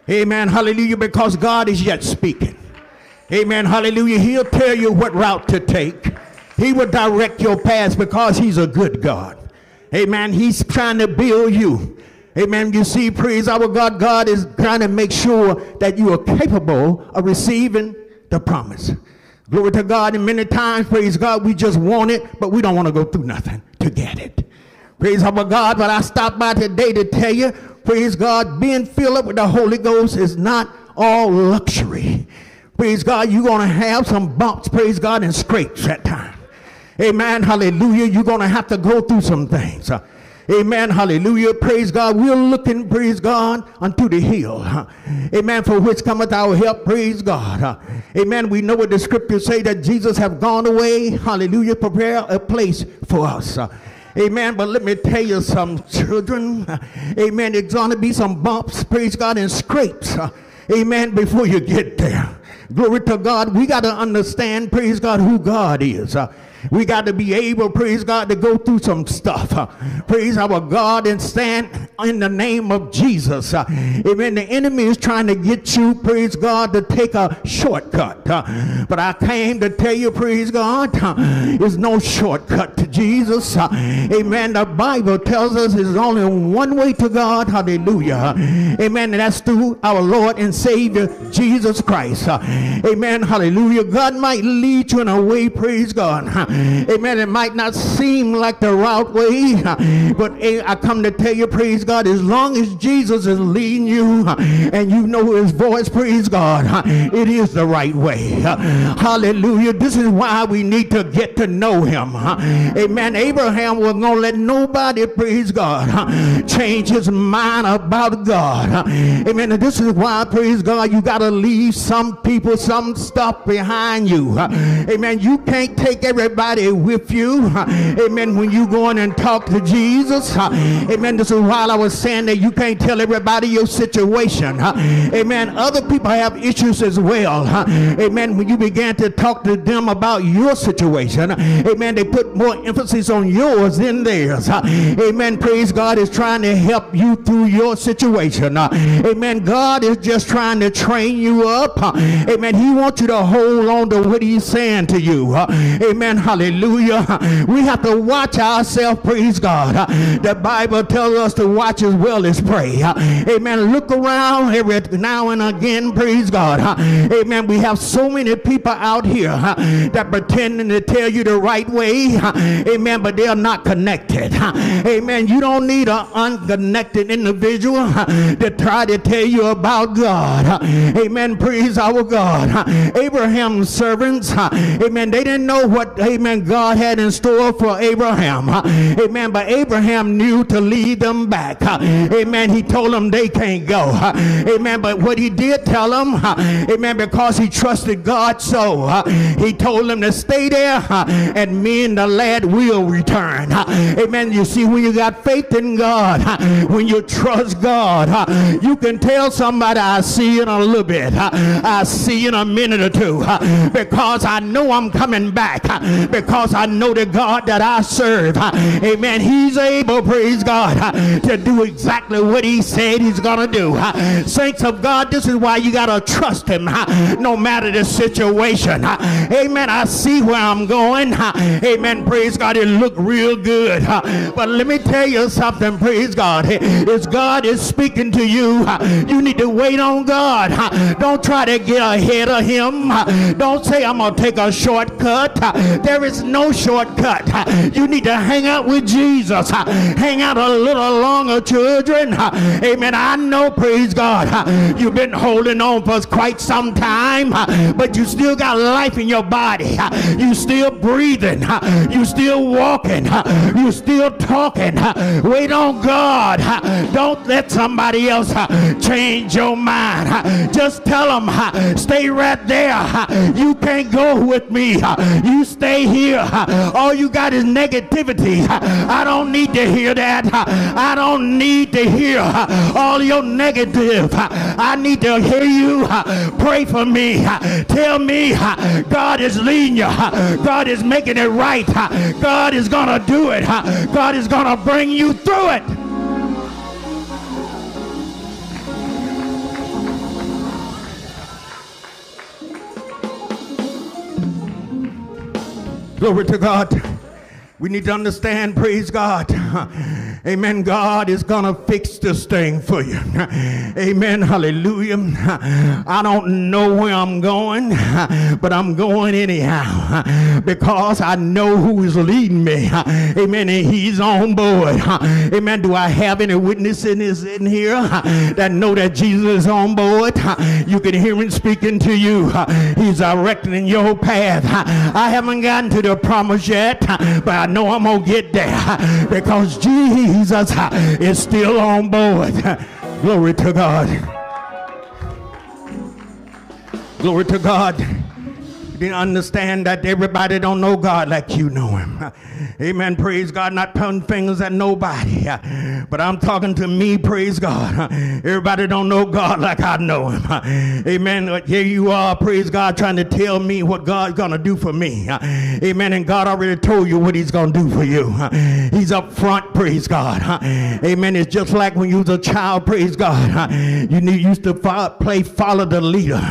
Amen. Hallelujah. Because God is yet speaking. Amen. Hallelujah. He'll tell you what route to take. He will direct your path because he's a good God. Amen. He's trying to build you. Amen. You see, praise our God. God is trying to make sure that you are capable of receiving the promise. Glory to God. And many times, praise God, we just want it, but we don't want to go through nothing to get it. Praise our God. But I stopped by today to tell you, praise God, being filled up with the Holy Ghost is not all luxury. Praise God, you're going to have some bumps, praise God, and scrapes at times. Amen. Hallelujah. You're going to have to go through some things. Uh, Amen. Hallelujah. Praise God. We're looking, praise God, unto the hill. Amen. For which cometh our help. Praise God. Amen. We know what the scriptures say that Jesus have gone away. Hallelujah. Prepare a place for us. Amen. But let me tell you some children. Amen. It's going to be some bumps, praise God, and scrapes. Amen. Before you get there. Glory to God. We got to understand, praise God, who God is. We got to be able, praise God, to go through some stuff. Praise our God and stand in the name of Jesus. Uh, amen. The enemy is trying to get you, praise God, to take a shortcut. Uh, but I came to tell you, praise God, uh, there's no shortcut to Jesus. Amen. The Bible tells us there's only one way to God. Hallelujah. Amen. And that's through our Lord and Savior, Jesus Christ. Amen. Hallelujah. God might lead you in a way, praise God Amen. It might not seem like the right way, but I come to tell you, praise God, as long as Jesus is leading you and you know his voice, praise God, it is the right way. Hallelujah. This is why we need to get to know him. Amen. Abraham was going to let nobody, praise God, change his mind about God. Amen. And this is why, praise God, you got to leave some people, some stuff behind you. Amen. You can't take everybody with you. Amen. When you go in and talk to Jesus. Amen. This is why was saying that you can't tell everybody your situation. Amen. Other people have issues as well. Amen. When you began to talk to them about your situation, amen, they put more emphasis on yours than theirs. Amen. Praise God is trying to help you through your situation. Amen. God is just trying to train you up. Amen. He wants you to hold on to what he's saying to you. Amen. Hallelujah. We have to watch ourselves. Praise God. The Bible tells us to watch as well as pray. Amen. Look around every now and again. Praise God. Amen. We have so many people out here that pretending to tell you the right way. Amen. But they are not connected. Amen. You don't need an unconnected individual to try to tell you about God. Amen. Praise our God. Abraham's servants. Amen. They didn't know what, amen, God had in store for Abraham. Amen. But Abraham knew to lead them back. Amen. He told them they can't go. Amen. But what he did tell them, amen, because he trusted God so, he told them to stay there and me and the lad will return. Amen. You see, when you got faith in God, when you trust God, you can tell somebody, I see in a little bit. I see in a minute or two because I know I'm coming back because I know the God that I serve. Amen. He's able, praise God, to do exactly what he said he's going to do. Saints of God, this is why you got to trust him no matter the situation. Amen. I see where I'm going. Amen. Praise God. It look real good. But let me tell you something. Praise God. As God is speaking to you, you need to wait on God. Don't try to get ahead of him. Don't say I'm going to take a shortcut. There is no shortcut. You need to hang out with Jesus. Hang out a little longer, children. Amen. I know, praise God, you've been holding on for quite some time, but you still got life in your body. You still breathing. You still walking. You still talking. Wait on God. Don't let somebody else change your mind. Just tell them, stay right there. You can't go with me. You stay here. All you got is negativity. I don't need to hear that. I don't need to hear all your negative. I need to hear you pray for me. Tell me God is leading you. God is making it right. God is going to do it. God is going to bring you through it. Glory to God. We need to understand, praise God. Amen. God is going to fix this thing for you. Amen. Hallelujah. I don't know where I'm going, but I'm going anyhow because I know who is leading me. Amen. And he's on board. Amen. Do I have any witnesses in here that know that Jesus is on board? You can hear him speaking to you. He's directing your path. I haven't gotten to the promise yet, but I know I'm going to get there because Jesus Jesus is still on board. Glory to God. Glory to God. You understand that everybody don't know God like you know him. Amen. Praise God. Not pointing fingers at nobody. But I'm talking to me. Praise God. Everybody don't know God like I know him. Amen. Here you are. Praise God. Trying to tell me what God's going to do for me. Amen. And God already told you what he's going to do for you. He's up front. Praise God. Amen. It's just like when you was a child. Praise God. You used to play follow the leader.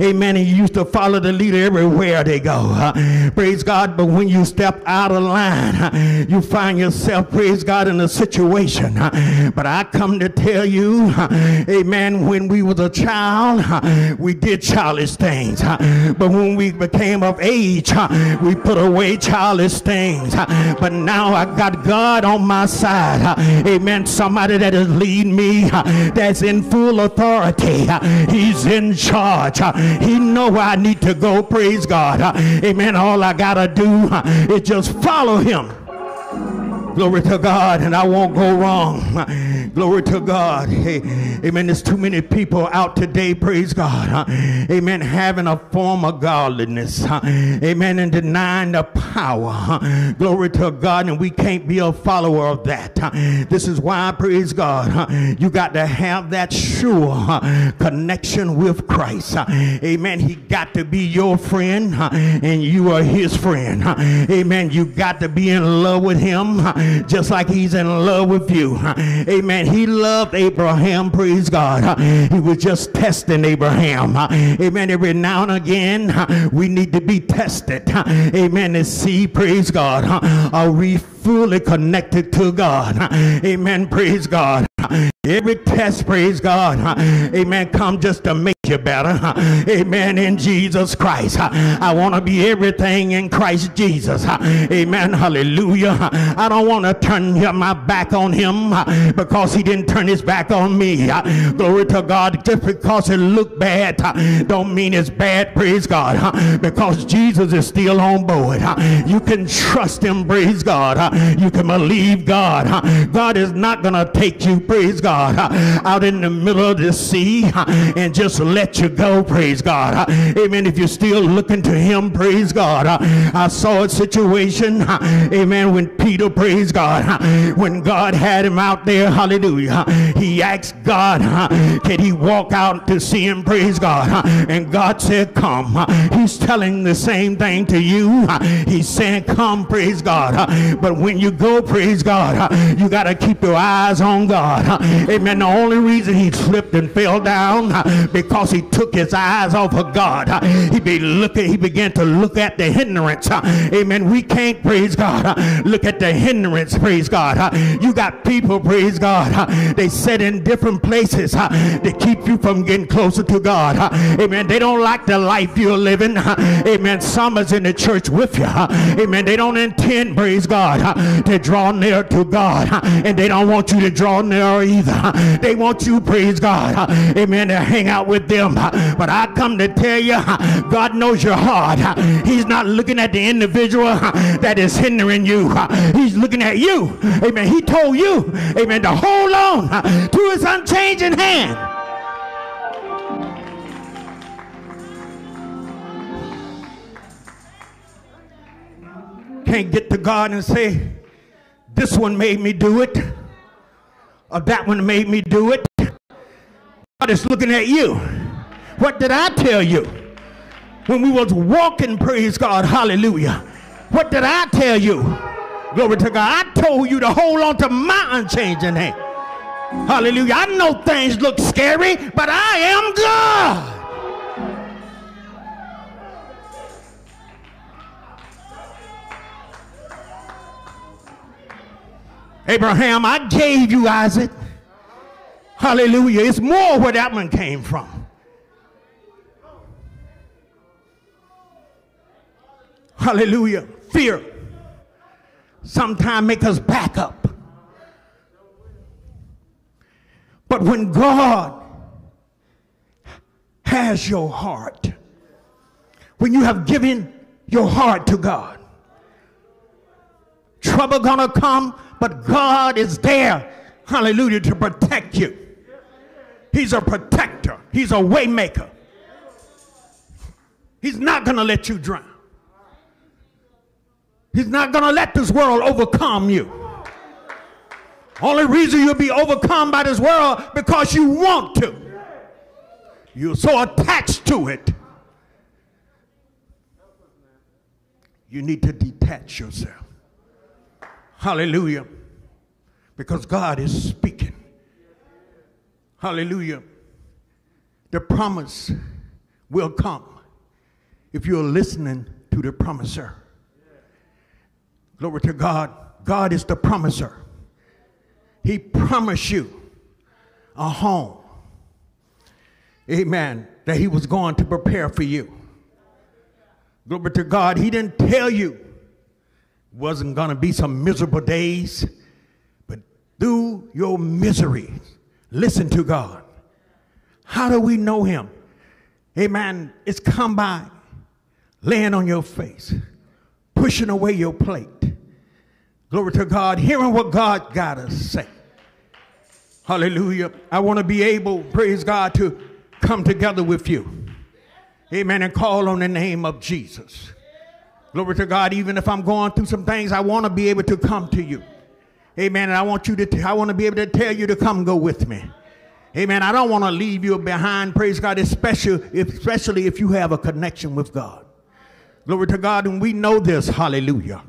Amen. And you used to follow the leader every everywhere they go. Praise God. But when you step out of line, you find yourself, praise God, in a situation. But I come to tell you, amen, when we was a child, we did childish things. But when we became of age, we put away childish things. But now I got God on my side. Amen. Somebody that is leading me, that's in full authority. He's in charge. He know where I need to go. Praise God. uh, Amen. All I gotta do uh, is just follow him. Glory to God, and I won't go wrong. Glory to God. Hey, amen. There's too many people out today, praise God. Amen. Having a form of godliness. Amen. And denying the power. Glory to God, and we can't be a follower of that. This is why, praise God, you got to have that sure connection with Christ. Amen. He got to be your friend, and you are his friend. Amen. You got to be in love with him? Just like he's in love with you. Amen. He loved Abraham, praise God. He was just testing Abraham. Amen. Every now and again, we need to be tested. Amen. To see, praise God, are we fully connected to God? Amen. Praise God. Every test, praise God, amen, come just to make you better. Amen. In Jesus Christ. I want to be everything in Christ Jesus. Amen. Hallelujah. I don't want to turn my back on him because he didn't turn his back on me. Glory to God. Just because it looked bad don't mean it's bad, praise God. Because Jesus is still on board. You can trust him, praise God. You can believe God. God is not going to take you, praise God, out in the middle of the sea and just let you go, praise God. Amen. If you're still looking to him, praise God. I saw a situation, amen, when Peter, praise God, when God had him out there, hallelujah, he asked God, can he walk out to see him, praise God, and God said, come. He's telling the same thing to you. He's saying, come, praise God. But when you go, praise God, you got to keep your eyes on God. Amen. The only reason he slipped and fell down huh, because he took his eyes off of God. He be looking, he began to look at the hindrance. Amen. We can't, praise God, look at the hindrance, praise God. You got people, praise God, they sit in different places to keep you from getting closer to God. Amen. They don't like the life you're living. Amen. Some is in the church with you. Amen. They don't intend, praise God, to draw near to God. And they don't want you to draw near either. They want you, praise God, amen, to hang out with them. Huh. But I come to tell you, God knows your heart. He's not looking at the individual that is hindering you. He's looking at you. Amen. He told you, amen, to hold on to his unchanging hand. Can't get to God and say, this one made me do it, or that one made me do it. God is looking at you. What did I tell you? When we was walking, praise God, hallelujah. What did I tell you? Glory to God. I told you to hold on to my unchanging hand. Hallelujah. I know things look scary, but I am God. Abraham, I gave you Isaac. Hallelujah. It's more where that one came from. Hallelujah. Fear sometimes make us back up. But when God has your heart, when you have given your heart to God, trouble gonna come, but God is there, hallelujah, to protect you. He's a protector. He's a waymaker. He's not gonna let you drown. He's not gonna let this world overcome you. Only reason you'll be overcome by this world because you want to. You're so attached to it. You need to detach yourself. Hallelujah. Because God is speaking. Hallelujah. The promise will come if you're listening to the promiser. Glory to God. God is the promiser. He promised you a home. Amen. That he was going to prepare for you. Glory to God. He didn't tell you wasn't going to be some miserable days, but through your misery, listen to God. How do we know him? Amen. It's come by laying on your face, pushing away your plate. Glory to God, hearing what God got to say. Hallelujah. I want to be able, praise God, to come together with you. Amen. And call on the name of Jesus. Glory to God. Even if I'm going through some things, I want to be able to come to you. Amen. And I want you to, t- I want to be able to tell you to come go with me. Amen. I don't want to leave you behind, praise God, especially especially if you have a connection with God. Glory to God. And we know this. Hallelujah.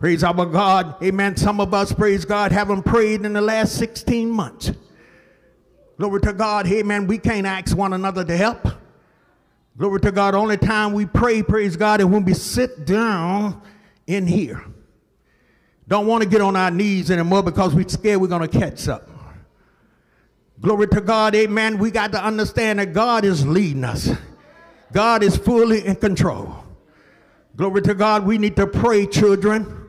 Praise our God. Amen. Some of us, praise God, haven't prayed in the last 16 months. Glory to God. Amen. We can't ask one another to help. Glory to God. Only time we pray, praise God, is when we sit down in here. Don't want to get on our knees anymore because we're scared we're going to catch up. Glory to God. Amen. We got to understand that God is leading us. God is fully in control. Glory to God. We need to pray, children.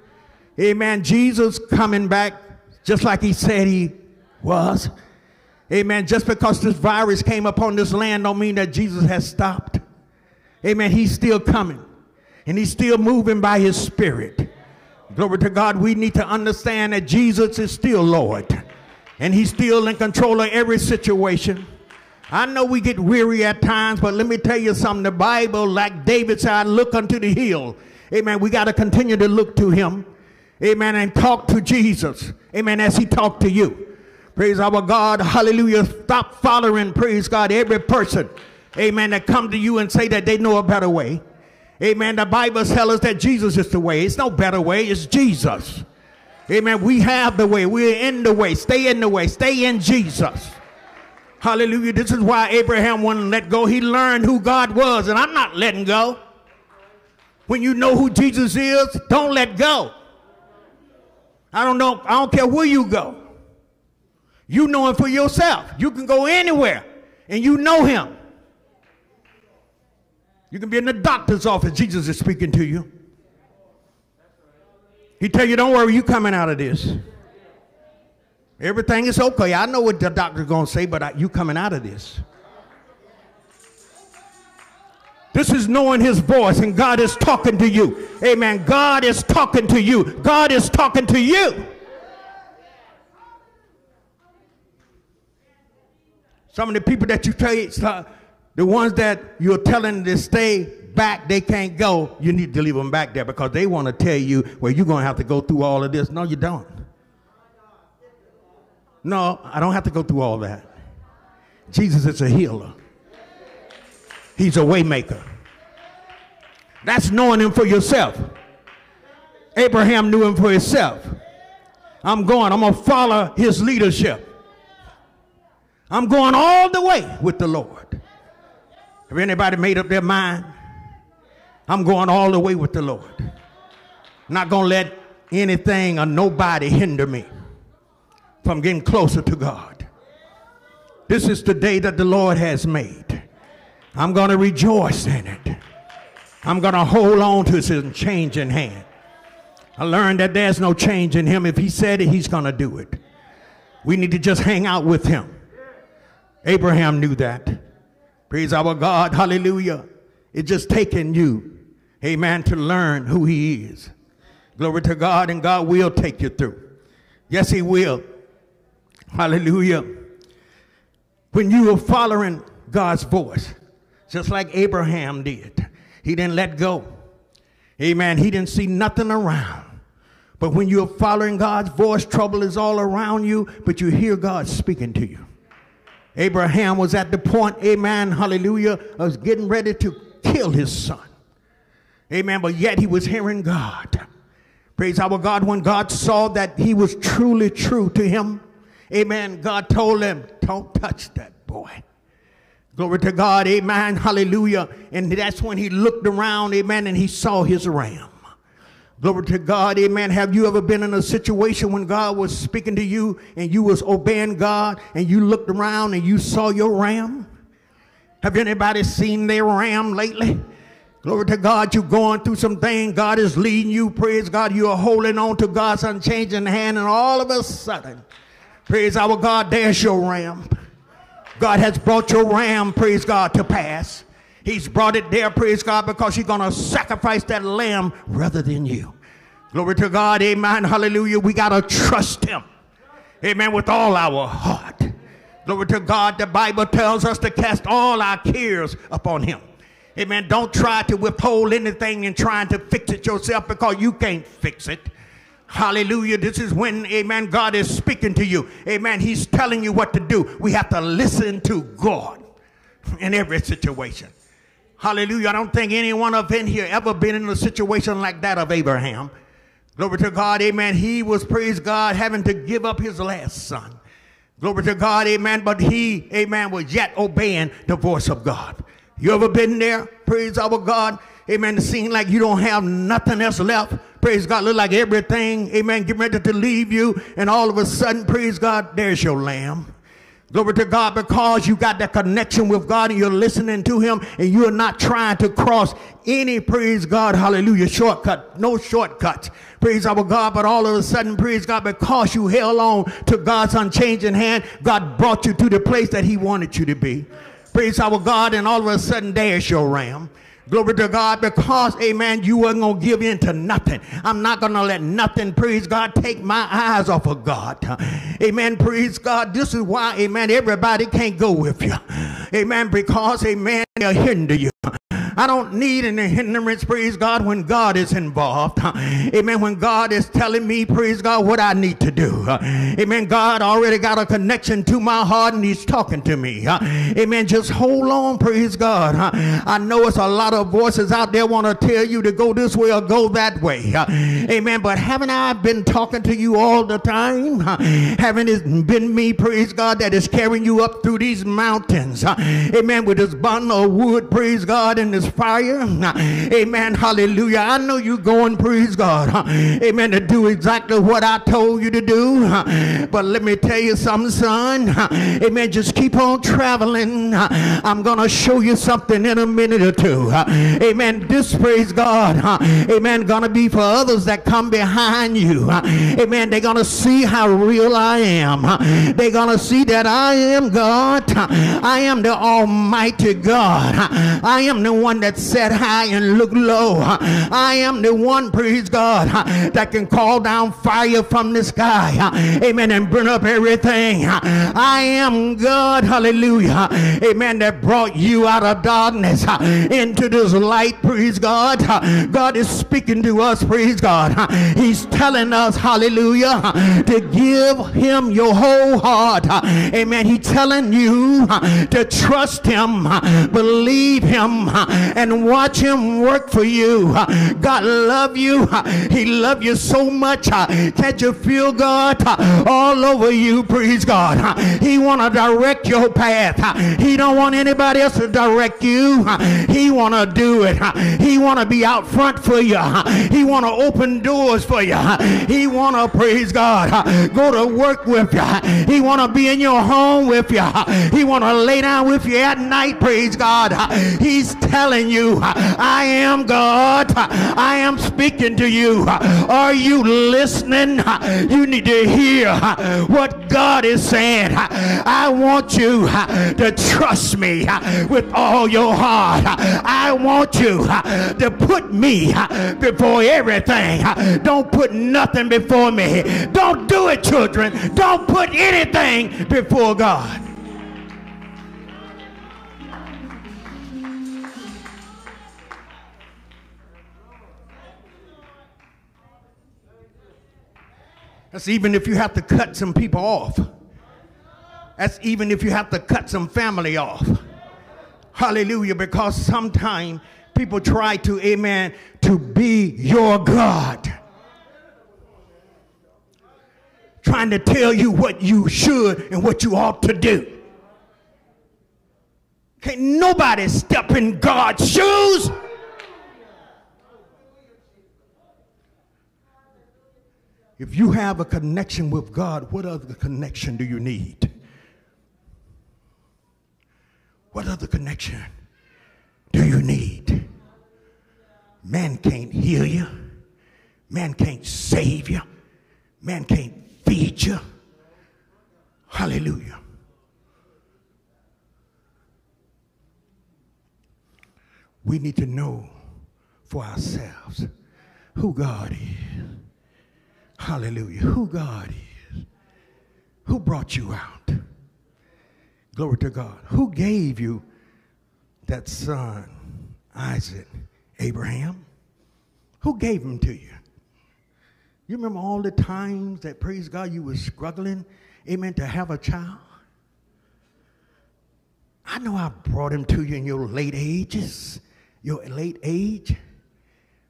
Amen. Jesus coming back just like he said he was. Amen. Just because this virus came upon this land don't mean that Jesus has stopped. Amen. He's still coming. And he's still moving by his spirit. Glory to God. We need to understand that Jesus is still Lord. And he's still in control of every situation. I know we get weary at times, but let me tell you something. The Bible, like David said, look unto the hill. Amen. We got to continue to look to him. Amen. And talk to Jesus. Amen. As he talked to you. Praise our God. Hallelujah. Stop following, praise God, every person. Amen. That come to you and say that they know a better way. Amen. The Bible tells us that Jesus is the way. It's no better way. It's Jesus. Amen. We have the way. We're in the way. Stay in the way. Stay in Jesus. Hallelujah. This is why Abraham wouldn't let go. He learned who God was, and I'm not letting go. When you know who Jesus is, don't let go. I don't know. I don't care where you go. You know him for yourself. You can go anywhere and you know him. You can be in the doctor's office. Jesus is speaking to you. He tell you, don't worry, you coming out of this. Everything is okay. I know what the doctor's going to say, but you coming out of this. This is knowing his voice, and God is talking to you. Amen. God is talking to you. God is talking to you. Some of the people that you tell, uh, the ones that you're telling to stay back, they can't go. You need to leave them back there because they want to tell you, well, you're going to have to go through all of this. No, you don't. No, I don't have to go through all that. Jesus is a healer. He's a waymaker. That's knowing him for yourself. Abraham knew him for himself. I'm going, I'm going to follow his leadership. I'm going all the way with the Lord. Have anybody made up their mind? I'm going all the way with the Lord. Not going to let anything or nobody hinder me from getting closer to God. This is the day that the Lord has made. I'm going to rejoice in it. I'm going to hold on to his changing hand. I learned that there's no change in him. If he said it, he's going to do it. We need to just hang out with him. Abraham knew that. Praise our God. Hallelujah. It's just taking you, amen, to learn who he is. Glory to God, and God will take you through. Yes, he will. Hallelujah. When you are following God's voice, just like Abraham did, he didn't let go. Amen. He didn't see nothing around. But when you're following God's voice, trouble is all around you, but you hear God speaking to you. Abraham was at the point, amen, hallelujah, of getting ready to kill his son. Amen. But yet he was hearing God. Praise our God. When God saw that he was truly true to him, amen, God told him, don't touch that boy. Glory to God, amen, hallelujah. And that's when he looked around, amen, and he saw his ram. Glory to God, amen. Have you ever been in a situation when God was speaking to you and you was obeying God and you looked around and you saw your ram? Have anybody seen their ram lately? Glory to God, you're going through some things. God is leading you. Praise God, you are holding on to God's unchanging hand, and all of a sudden, praise our God, there's your ram. God has brought your ram, praise God, to pass. He's brought it there, praise God, because He's going to sacrifice that lamb rather than you. Glory to God, amen, hallelujah. We got to trust Him, amen, with all our heart. Glory to God, the Bible tells us to cast all our cares upon Him. Amen. Don't try to withhold anything and trying to fix it yourself because you can't fix it. Hallelujah. This is when, amen, God is speaking to you. Amen. He's telling you what to do. We have to listen to God in every situation. Hallelujah. I don't think anyone of in here ever been in a situation like that of Abraham. Glory to God. Amen. He was, praise God, having to give up his last son. Glory to God. Amen. But he, amen, was yet obeying the voice of God. You ever been there? Praise our God. Amen. It seemed like you don't have nothing else left. Praise God. Look like everything. Amen. Get ready to leave you. And all of a sudden, praise God, there's your lamb. Glory to God because you got that connection with God and you're listening to Him and you're not trying to cross any, praise God, hallelujah, shortcut. No shortcuts. Praise our God. But all of a sudden, praise God, because you held on to God's unchanging hand, God brought you to the place that He wanted you to be. Praise our God. And all of a sudden, there's your ram. Glory to God, because, amen, you weren't going to give in to nothing. I'm not going to let nothing, praise God, take my eyes off of God. Amen, praise God. This is why, amen, everybody can't go with you. Amen, because, amen, they'll hinder you. I don't need any hindrance, praise God, when God is involved. Amen. When God is telling me, praise God, what I need to do. Amen. God already got a connection to my heart and He's talking to me. Amen. Just hold on, praise God. I know it's a lot of voices out there want to tell you to go this way or go that way. Amen. But haven't I been talking to you all the time? Haven't it been me, praise God, that is carrying you up through these mountains? Amen. With this bundle of wood, praise God, and this fire. Amen. Hallelujah. I know you going, praise God. Amen. To do exactly what I told you to do. But let me tell you something, son. Amen. Just keep on traveling. I'm going to show you something in a minute or two. Amen. This, praise God. Amen. Going to be for others that come behind you. Amen. They're going to see how real I am. They're going to see that I am God. I am the Almighty God. I am the one that sat high and looked low. I am the one, praise God, that can call down fire from the sky. Amen. And burn up everything. I am God. Hallelujah. Amen. That brought you out of darkness into this light. Praise God. God is speaking to us. Praise God. He's telling us, hallelujah, to give him your whole heart. Amen. He's telling you to trust him, believe him, and watch him work for you. God love you. He love you so much. Can't you feel God all over you? Praise God. He want to direct your path. He don't want anybody else to direct you. He want to do it. He want to be out front for you. He want to open doors for you. He want to praise God. Go to work with you. He want to be in your home with you. He want to lay down with you at night. Praise God. He's telling you, I am God. I am speaking to you. Are you listening? You need to hear what God is saying. I want you to trust me with all your heart. I want you to put me before everything. Don't put nothing before me. Don't do it, children. Don't put anything before God. That's even if you have to cut some people off. That's even if you have to cut some family off. Hallelujah. Because sometimes people try to, amen, to be your God. Trying to tell you what you should and what you ought to do. Can't nobody step in God's shoes. If you have a connection with God, what other connection do you need? What other connection do you need? Man can't heal you. Man can't save you. Man can't feed you. Hallelujah. We need to know for ourselves who God is. Hallelujah. Who God is. Who brought you out? Glory to God. Who gave you that son, Isaac, Abraham? Who gave him to you? You remember all the times that, praise God, you were struggling, amen, to have a child? I know I brought him to you in your late ages, your late age.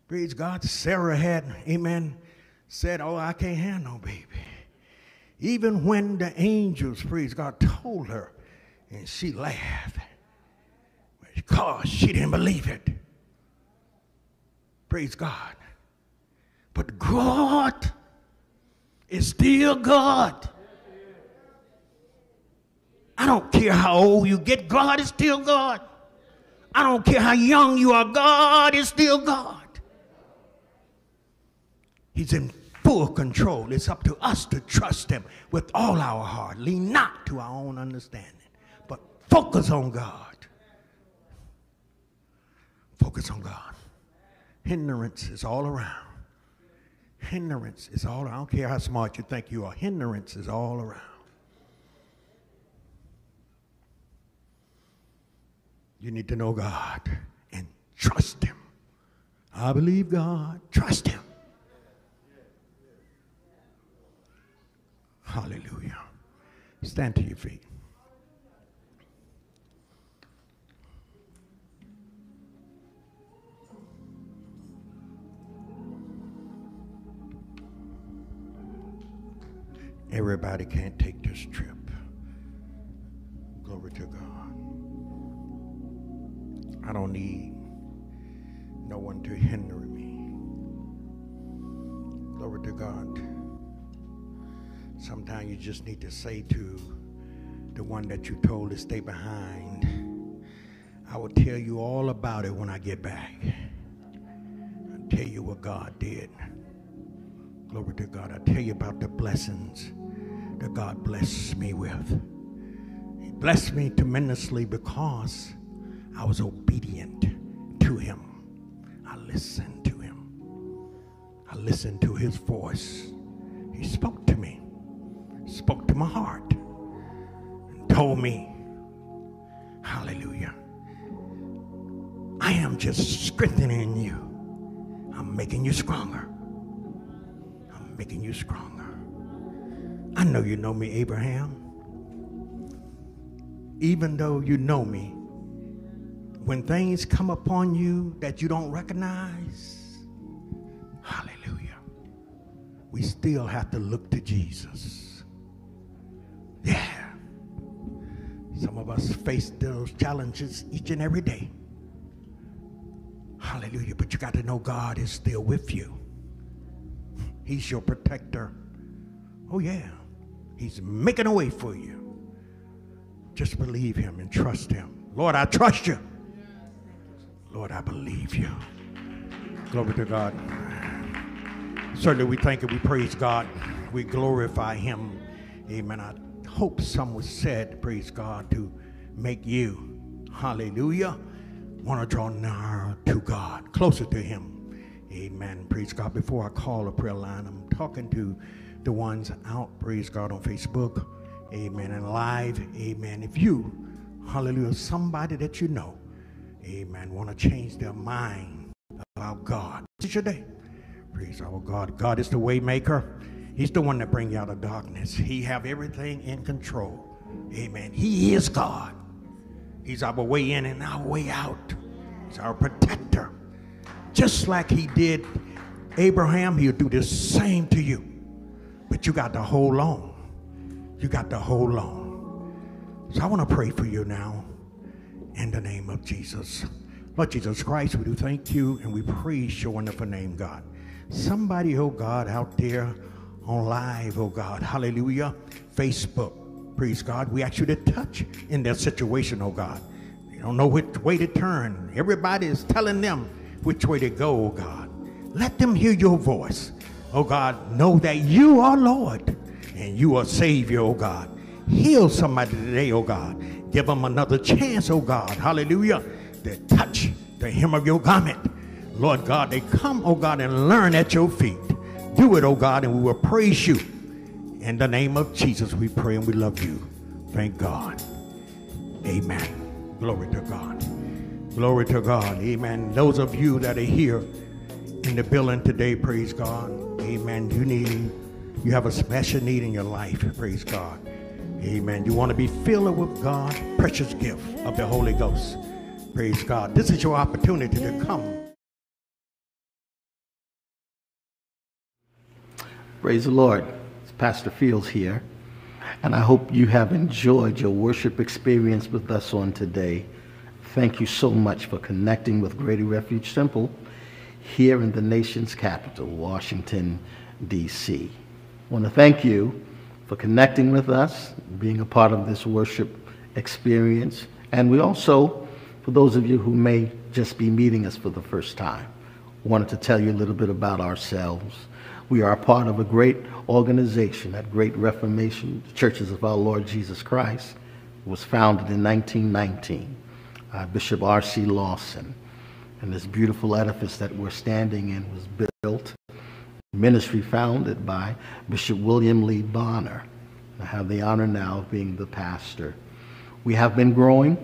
Praise God. Sarah had, amen, said, Oh, I can't have no baby. Even when the angels, praise God, told her, and she laughed because she didn't believe it. Praise God. But God is still God. I don't care how old you get, God is still God. I don't care how young you are, God is still God. He's in full control. It's up to us to trust Him with all our heart. Lean not to our own understanding, but focus on God. Focus on God. Hindrance is all around. Hindrance is all around. I don't care how smart you think you are, hindrance is all around. You need to know God and trust Him. I believe God. Trust Him. Hallelujah. Stand to your feet. Everybody can't take this trip. Glory to God. I don't need no one to hinder me. Glory to God. Sometimes you just need to say to the one that you told to stay behind, I will tell you all about it when I get back. I'll tell you what God did. Glory to God. I'll tell you about the blessings that God blessed me with. He blessed me tremendously because I was obedient to Him. I listened to Him. I listened to His voice. He spoke to spoke to my heart, and told me, Hallelujah. I am just strengthening you. I'm making you stronger. I'm making you stronger. I know you know me, Abraham. Even though you know me, when things come upon you that you don't recognize, hallelujah, we still have to look to Jesus. Us face those challenges each and every day. Hallelujah. But you got to know God is still with you. He's your protector. Oh, yeah. He's making a way for you. Just believe Him and trust Him. Lord, I trust you. Lord, I believe you. Glory to God. Certainly, we thank and we praise God. We glorify Him. Amen. I hope some was said, praise God, to make you, hallelujah, want to draw nearer to God, closer to Him. Amen. Praise God. Before I call a prayer line, I'm talking to the ones out, praise God, on Facebook, amen, and live, amen. If you, hallelujah, somebody that you know, amen, want to change their mind about God, it's your day. Praise our God. God is the way maker. He's the one that bring you out of darkness. He have everything in control. Amen. He is God. He's our way in and our way out. He's our protector. Just like he did Abraham, he'll do the same to you. But you got to hold on. You got to hold on. So I want to pray for you now. in the name of Jesus. Lord Jesus Christ, we do thank you and we praise your wonderful name, God. Somebody, oh God, out there on live, oh God, hallelujah, Facebook, praise God, we ask you to touch in their situation, oh God. They don't know which way to turn. Everybody is telling them which way to go, oh God. Let them hear your voice. Oh God, know that you are Lord and you are Savior, oh God. Heal somebody today, oh God. Give them another chance, oh God. Hallelujah. To touch the hem of your garment. Lord God, they come, oh God, and learn at your feet. Do it, oh God, and we will praise you. In the name of Jesus, we pray and we love you. Thank God. Amen. Glory to God. Glory to God. Amen. Those of you that are here in the building today, praise God. Amen. You need, you have a special need in your life, praise God. Amen. You want to be filled with God, precious gift of the Holy Ghost. Praise God. This is your opportunity to come. Praise the Lord. It's Pastor Fields here. And I hope you have enjoyed your worship experience with us on today. Thank you so much for connecting with Greater Refuge Temple here in the nation's capital, Washington, D.C. I want to thank you for connecting with us, being a part of this worship experience. And we also, for those of you who may just be meeting us for the first time, wanted to tell you a little bit about ourselves. We are part of a great organization, that Great Reformation, the Churches of Our Lord Jesus Christ, was founded in 1919. Uh, Bishop R.C. Lawson. And this beautiful edifice that we're standing in was built, ministry founded by Bishop William Lee Bonner. I have the honor now of being the pastor. We have been growing.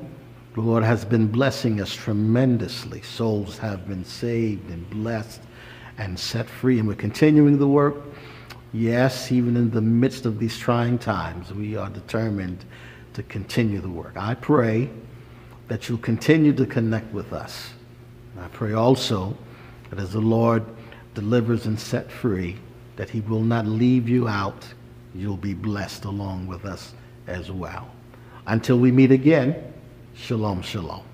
The Lord has been blessing us tremendously. Souls have been saved and blessed and set free, and we're continuing the work. Yes, even in the midst of these trying times, we are determined to continue the work. I pray that you'll continue to connect with us. I pray also that as the Lord delivers and set free, that he will not leave you out. You'll be blessed along with us as well. Until we meet again, shalom, shalom.